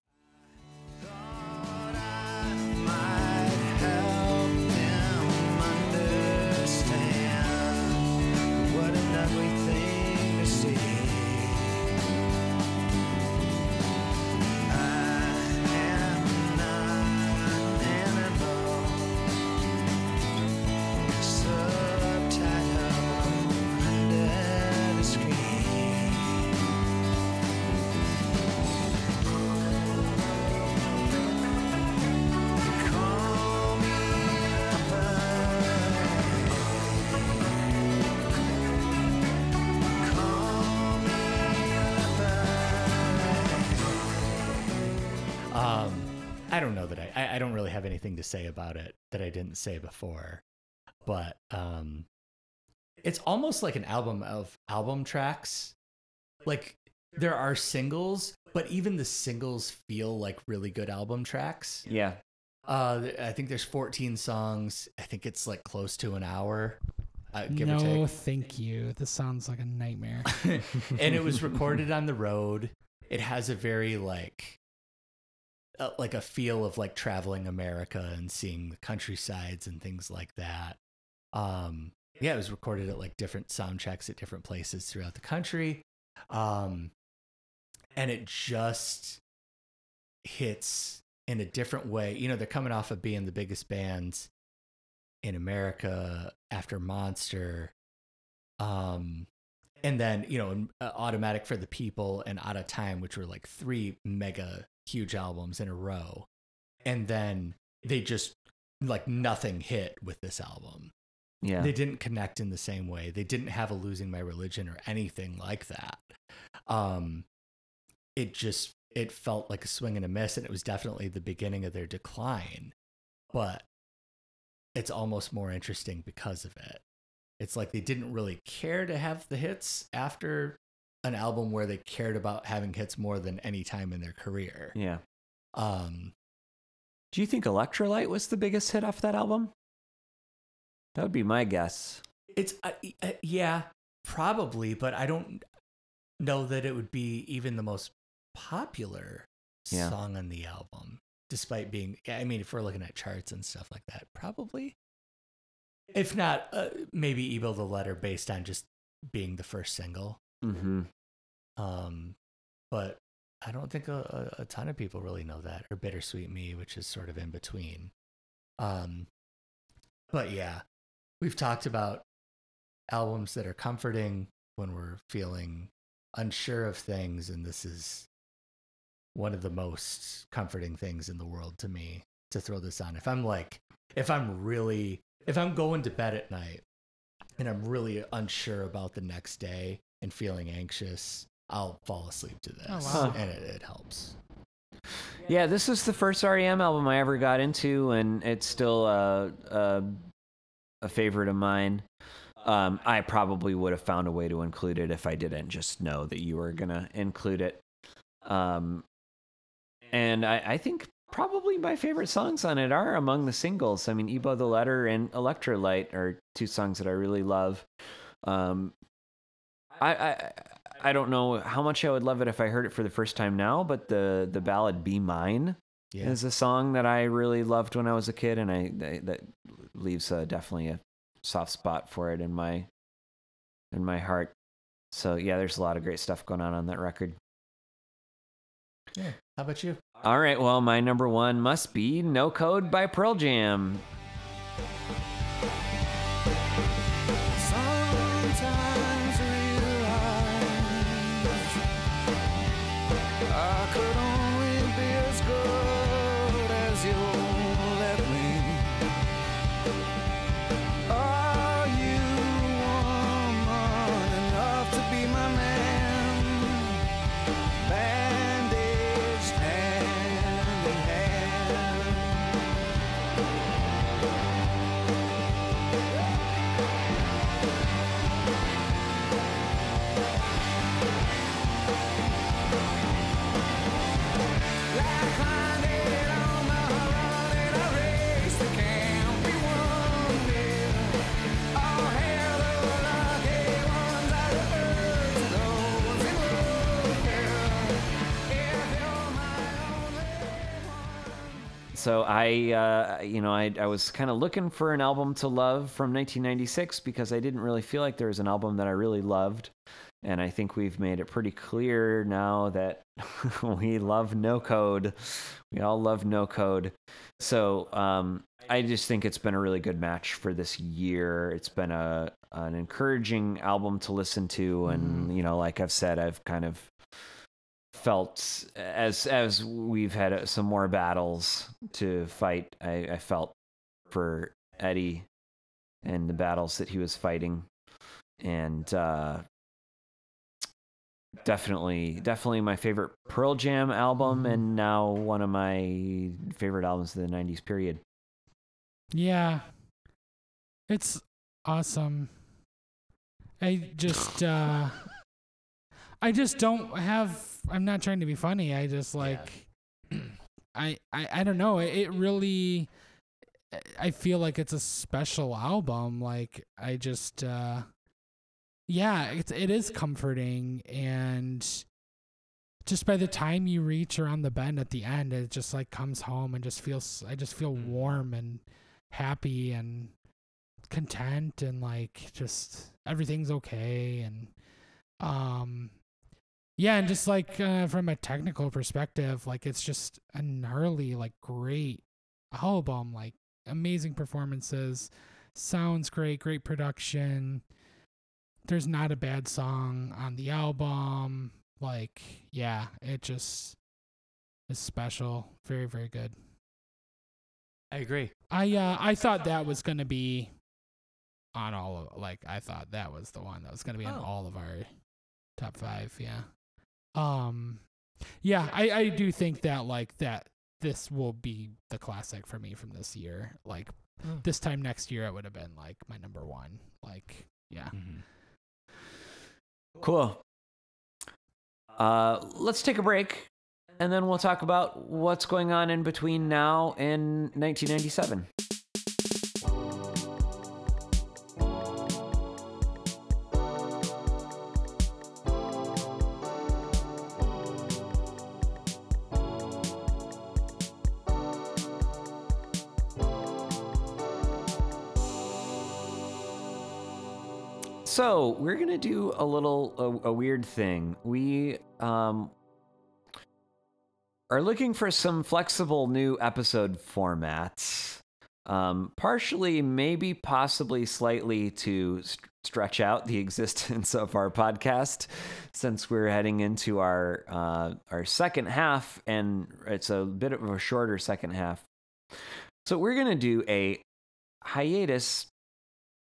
Speaker 2: anything to say about it that I didn't say before, but um, it's almost like an album of album tracks. Like there are singles, but even the singles feel like really good album tracks.
Speaker 1: yeah.
Speaker 2: Uh, I think there's 14 songs. I think it's like close to an hour, uh, give or
Speaker 4: no,
Speaker 2: take.
Speaker 4: thank you. This sounds like a nightmare.
Speaker 2: and it was recorded on the road. It has a very like uh, like a feel of like traveling America and seeing the countrysides and things like that. Um yeah, it was recorded at like different sound checks at different places throughout the country. Um and it just hits in a different way. You know, they're coming off of being the biggest bands in America after Monster. Um and then you know uh, automatic for the people and out of time which were like three mega huge albums in a row. And then they just like nothing hit with this album.
Speaker 1: Yeah.
Speaker 2: they didn't connect in the same way. They didn't have a losing my religion or anything like that. Um it just it felt like a swing and a miss and it was definitely the beginning of their decline. But it's almost more interesting because of it. It's like they didn't really care to have the hits after an album where they cared about having hits more than any time in their career.
Speaker 1: Yeah.
Speaker 2: Um,
Speaker 1: Do you think Electrolite was the biggest hit off that album? That would be my guess.
Speaker 2: it's uh, uh, yeah, probably, but I don't know that it would be even the most popular
Speaker 1: Yeah.
Speaker 2: song on the album, despite being. I mean, if we're looking at charts and stuff like that, probably. If not, uh, maybe "E-Bow the Letter" based on just being the first single.
Speaker 1: Mm-hmm.
Speaker 2: Um, but I don't think a, a, a ton of people really know that, or "Bittersweet Me," which is sort of in between. Um, but yeah, we've talked about albums that are comforting when we're feeling unsure of things, and this is one of the most comforting things in the world to me to throw this on. If I'm like, if I'm really, if I'm going to bed at night and I'm really unsure about the next day and feeling anxious, I'll fall asleep to this,
Speaker 4: Oh, wow.
Speaker 2: and it, it helps.
Speaker 1: Yeah, this is the first REM album I ever got into, and it's still uh, uh, a favorite of mine. Um, I probably would have found a way to include it if I didn't just know that you were gonna include it. Um, and I, I think probably my favorite songs on it are among the singles. I mean, E-Bow the Letter and Electrolite are two songs that I really love. Um, I, I I don't know how much I would love it if I heard it for the first time now, but the the ballad "Be Mine"
Speaker 2: Yeah.
Speaker 1: is a song that I really loved when I was a kid, and I, I that leaves uh, definitely a soft spot for it in my in my heart. So yeah, there's a lot of great stuff going on on that record.
Speaker 2: yeah. How about you?
Speaker 1: All right, well, my number one must be "No Code" by Pearl Jam. So I, uh, you know, I, I was kind of looking for an album to love from 1996 because I didn't really feel like there was an album that I really loved, and I think we've made it pretty clear now that we love No Code. We all love No Code. So um, I just think it's been a really good match for this year. It's been a an encouraging album to listen to, and you know, like I've said, I've kind of felt as as we've had some more battles to fight I, I felt for eddie and the battles that he was fighting and uh definitely definitely my favorite pearl jam album and now one of my favorite albums of the 90s period
Speaker 4: Yeah. It's awesome. I just uh I just don't have I'm not trying to be funny. I just like I, I I don't know. It, it really I feel like it's a special album. Like I just uh yeah, it's it is comforting and just by the time you reach around the bend at the end, it just like comes home and just feels I just feel warm and happy and content and like just everything's okay and um yeah and just like uh, from a technical perspective like it's just a gnarly like great album like amazing performances sounds great great production there's not a bad song on the album like yeah it just is special very very good
Speaker 2: I agree.
Speaker 4: I uh I thought that was gonna be on all of like I thought that was the one that was gonna be on
Speaker 2: Oh.
Speaker 4: all of our top five, yeah. Um yeah, I, I do think that like that this will be the classic for me from this year. Like this time next year, it would have been like my number one. Like, yeah.
Speaker 1: Cool. Uh, let's take a break, and then we'll talk about what's going on in between now and 1997. So we're gonna do a little a, a weird thing. We um are looking for some flexible new episode formats. Um, partially, maybe, possibly, slightly to st- stretch out the existence of our podcast, since we're heading into our uh, our second half, and it's a bit of a shorter second half. So we're gonna do a hiatus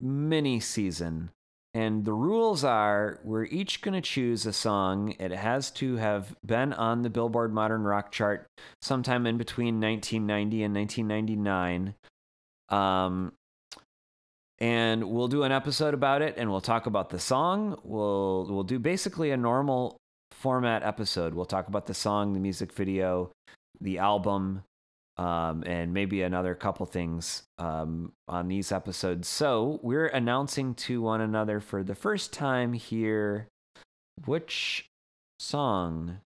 Speaker 1: mini season and the rules are we're each going to choose a song. It has to have been on the Billboard Modern Rock chart sometime in between 1990 and 1999. Um, and we'll do an episode about it and we'll talk about the song. We'll we'll do basically a normal format episode. We'll talk about the song, the music video, the album, um, and maybe another couple things um, on these episodes. So we're announcing to one another for the first time here which song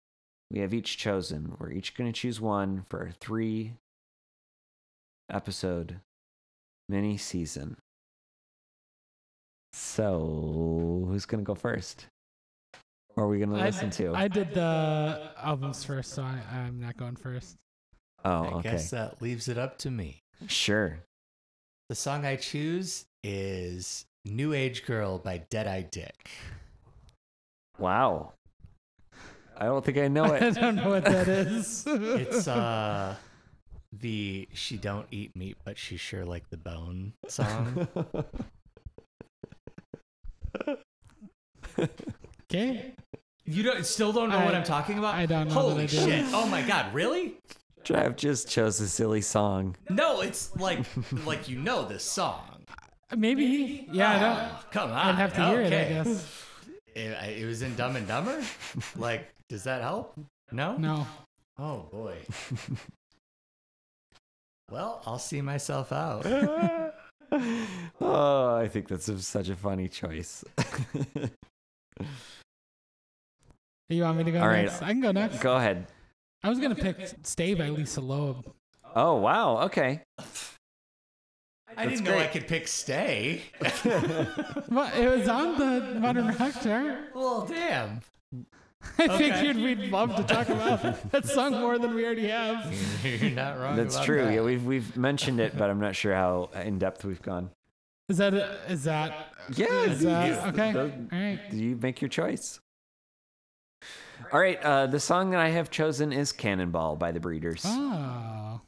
Speaker 1: we have each chosen. We're each going to choose one for a three episode mini season. So who's going to go first? Or are we going to
Speaker 4: I-
Speaker 1: listen to?
Speaker 4: I did the albums first, so I, I'm not going first.
Speaker 1: Oh,
Speaker 2: I
Speaker 1: okay.
Speaker 2: guess that leaves it up to me.
Speaker 1: Sure.
Speaker 2: The song I choose is New Age Girl by Deadeye Dick.
Speaker 1: Wow. I don't think I know it.
Speaker 4: I don't know what that is.
Speaker 2: It's uh the She Don't Eat Meat But She Sure Like the Bone song.
Speaker 4: okay.
Speaker 2: You don't still don't know what
Speaker 4: I-
Speaker 2: I'm talking about?
Speaker 4: I don't know that
Speaker 2: Holy
Speaker 4: I do.
Speaker 2: shit. Oh my god, really?
Speaker 1: Trav just chose a silly song.
Speaker 2: No, it's like like you know this song.
Speaker 4: Uh, maybe. Yeah, I don't.
Speaker 2: Oh, come on.
Speaker 4: I'd have to hear it, I
Speaker 2: okay.
Speaker 4: guess.
Speaker 2: It, it was in Dumb and Dumber? like, does that help? No?
Speaker 4: No.
Speaker 2: Oh boy. well, I'll see myself out.
Speaker 1: oh, I think that's a, such a funny choice.
Speaker 4: You want me to go
Speaker 1: All right.
Speaker 4: next? I can go next.
Speaker 1: Go ahead.
Speaker 4: I was gonna pick "Stay" by Lisa Loeb.
Speaker 1: Oh, wow. Okay.
Speaker 2: I
Speaker 1: That's
Speaker 2: didn't know I could pick Stay.
Speaker 4: Well, it was on the Modern Rock chart.
Speaker 2: well, damn.
Speaker 4: I
Speaker 2: Okay.
Speaker 4: figured we'd love to talk about that song more than we already have.
Speaker 2: You're not wrong.
Speaker 1: That's
Speaker 2: about
Speaker 1: true.
Speaker 2: that.
Speaker 1: Yeah, we've we've mentioned it, but I'm not sure how in depth we've gone.
Speaker 4: Is that is that
Speaker 1: Yeah.
Speaker 4: is that
Speaker 1: you-
Speaker 4: okay?
Speaker 1: those-
Speaker 4: All right.
Speaker 1: You make your choice. All right. Uh, the song that I have chosen is "Cannonball" by the Breeders.
Speaker 4: Oh,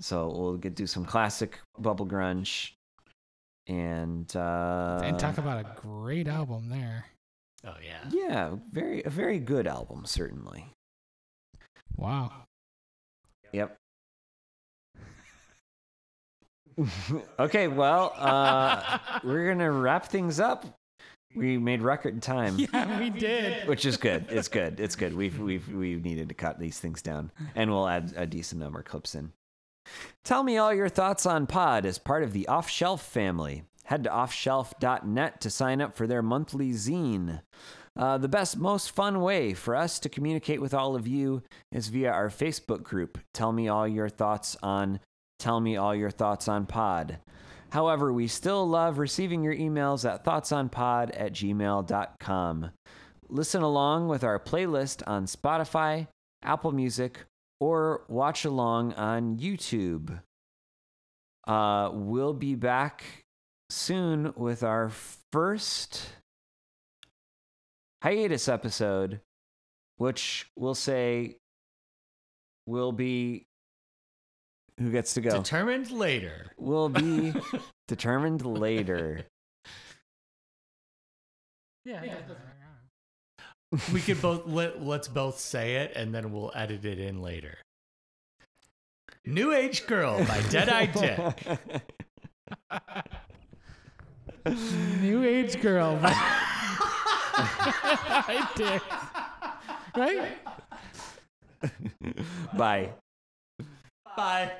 Speaker 1: So we'll get do some classic bubble grunge, and uh,
Speaker 4: and talk about a great album there.
Speaker 2: Oh yeah.
Speaker 1: yeah, very a very good album, certainly.
Speaker 4: Wow.
Speaker 1: Yep. okay, well, uh, we're gonna wrap things up. We made record time,
Speaker 4: Yeah, we did.
Speaker 1: which is good. It's good. It's good. We've we've we needed to cut these things down, and we'll add a decent number of clips in. Tell me all your thoughts on Pod as part of the Off Shelf family. Head to offshelf.net to sign up for their monthly zine. Uh, the best, most fun way for us to communicate with all of you is via our Facebook group. Tell me all your thoughts on Tell me all your thoughts on Pod. However, we still love receiving your emails at thoughtsonpod at gmail.com. Listen along with our playlist on Spotify, Apple Music, or watch along on YouTube. Uh, we'll be back soon with our first hiatus episode, which we'll say will be who gets to go.
Speaker 2: Determined later.
Speaker 1: Will be determined later.
Speaker 4: Yeah. yeah.
Speaker 2: we could both let let's both say it and then we'll edit it in later. New Age Girl by Deadeye Dick.
Speaker 4: New Age Girl by Dead Dick. Right?
Speaker 1: Bye.
Speaker 2: Bye.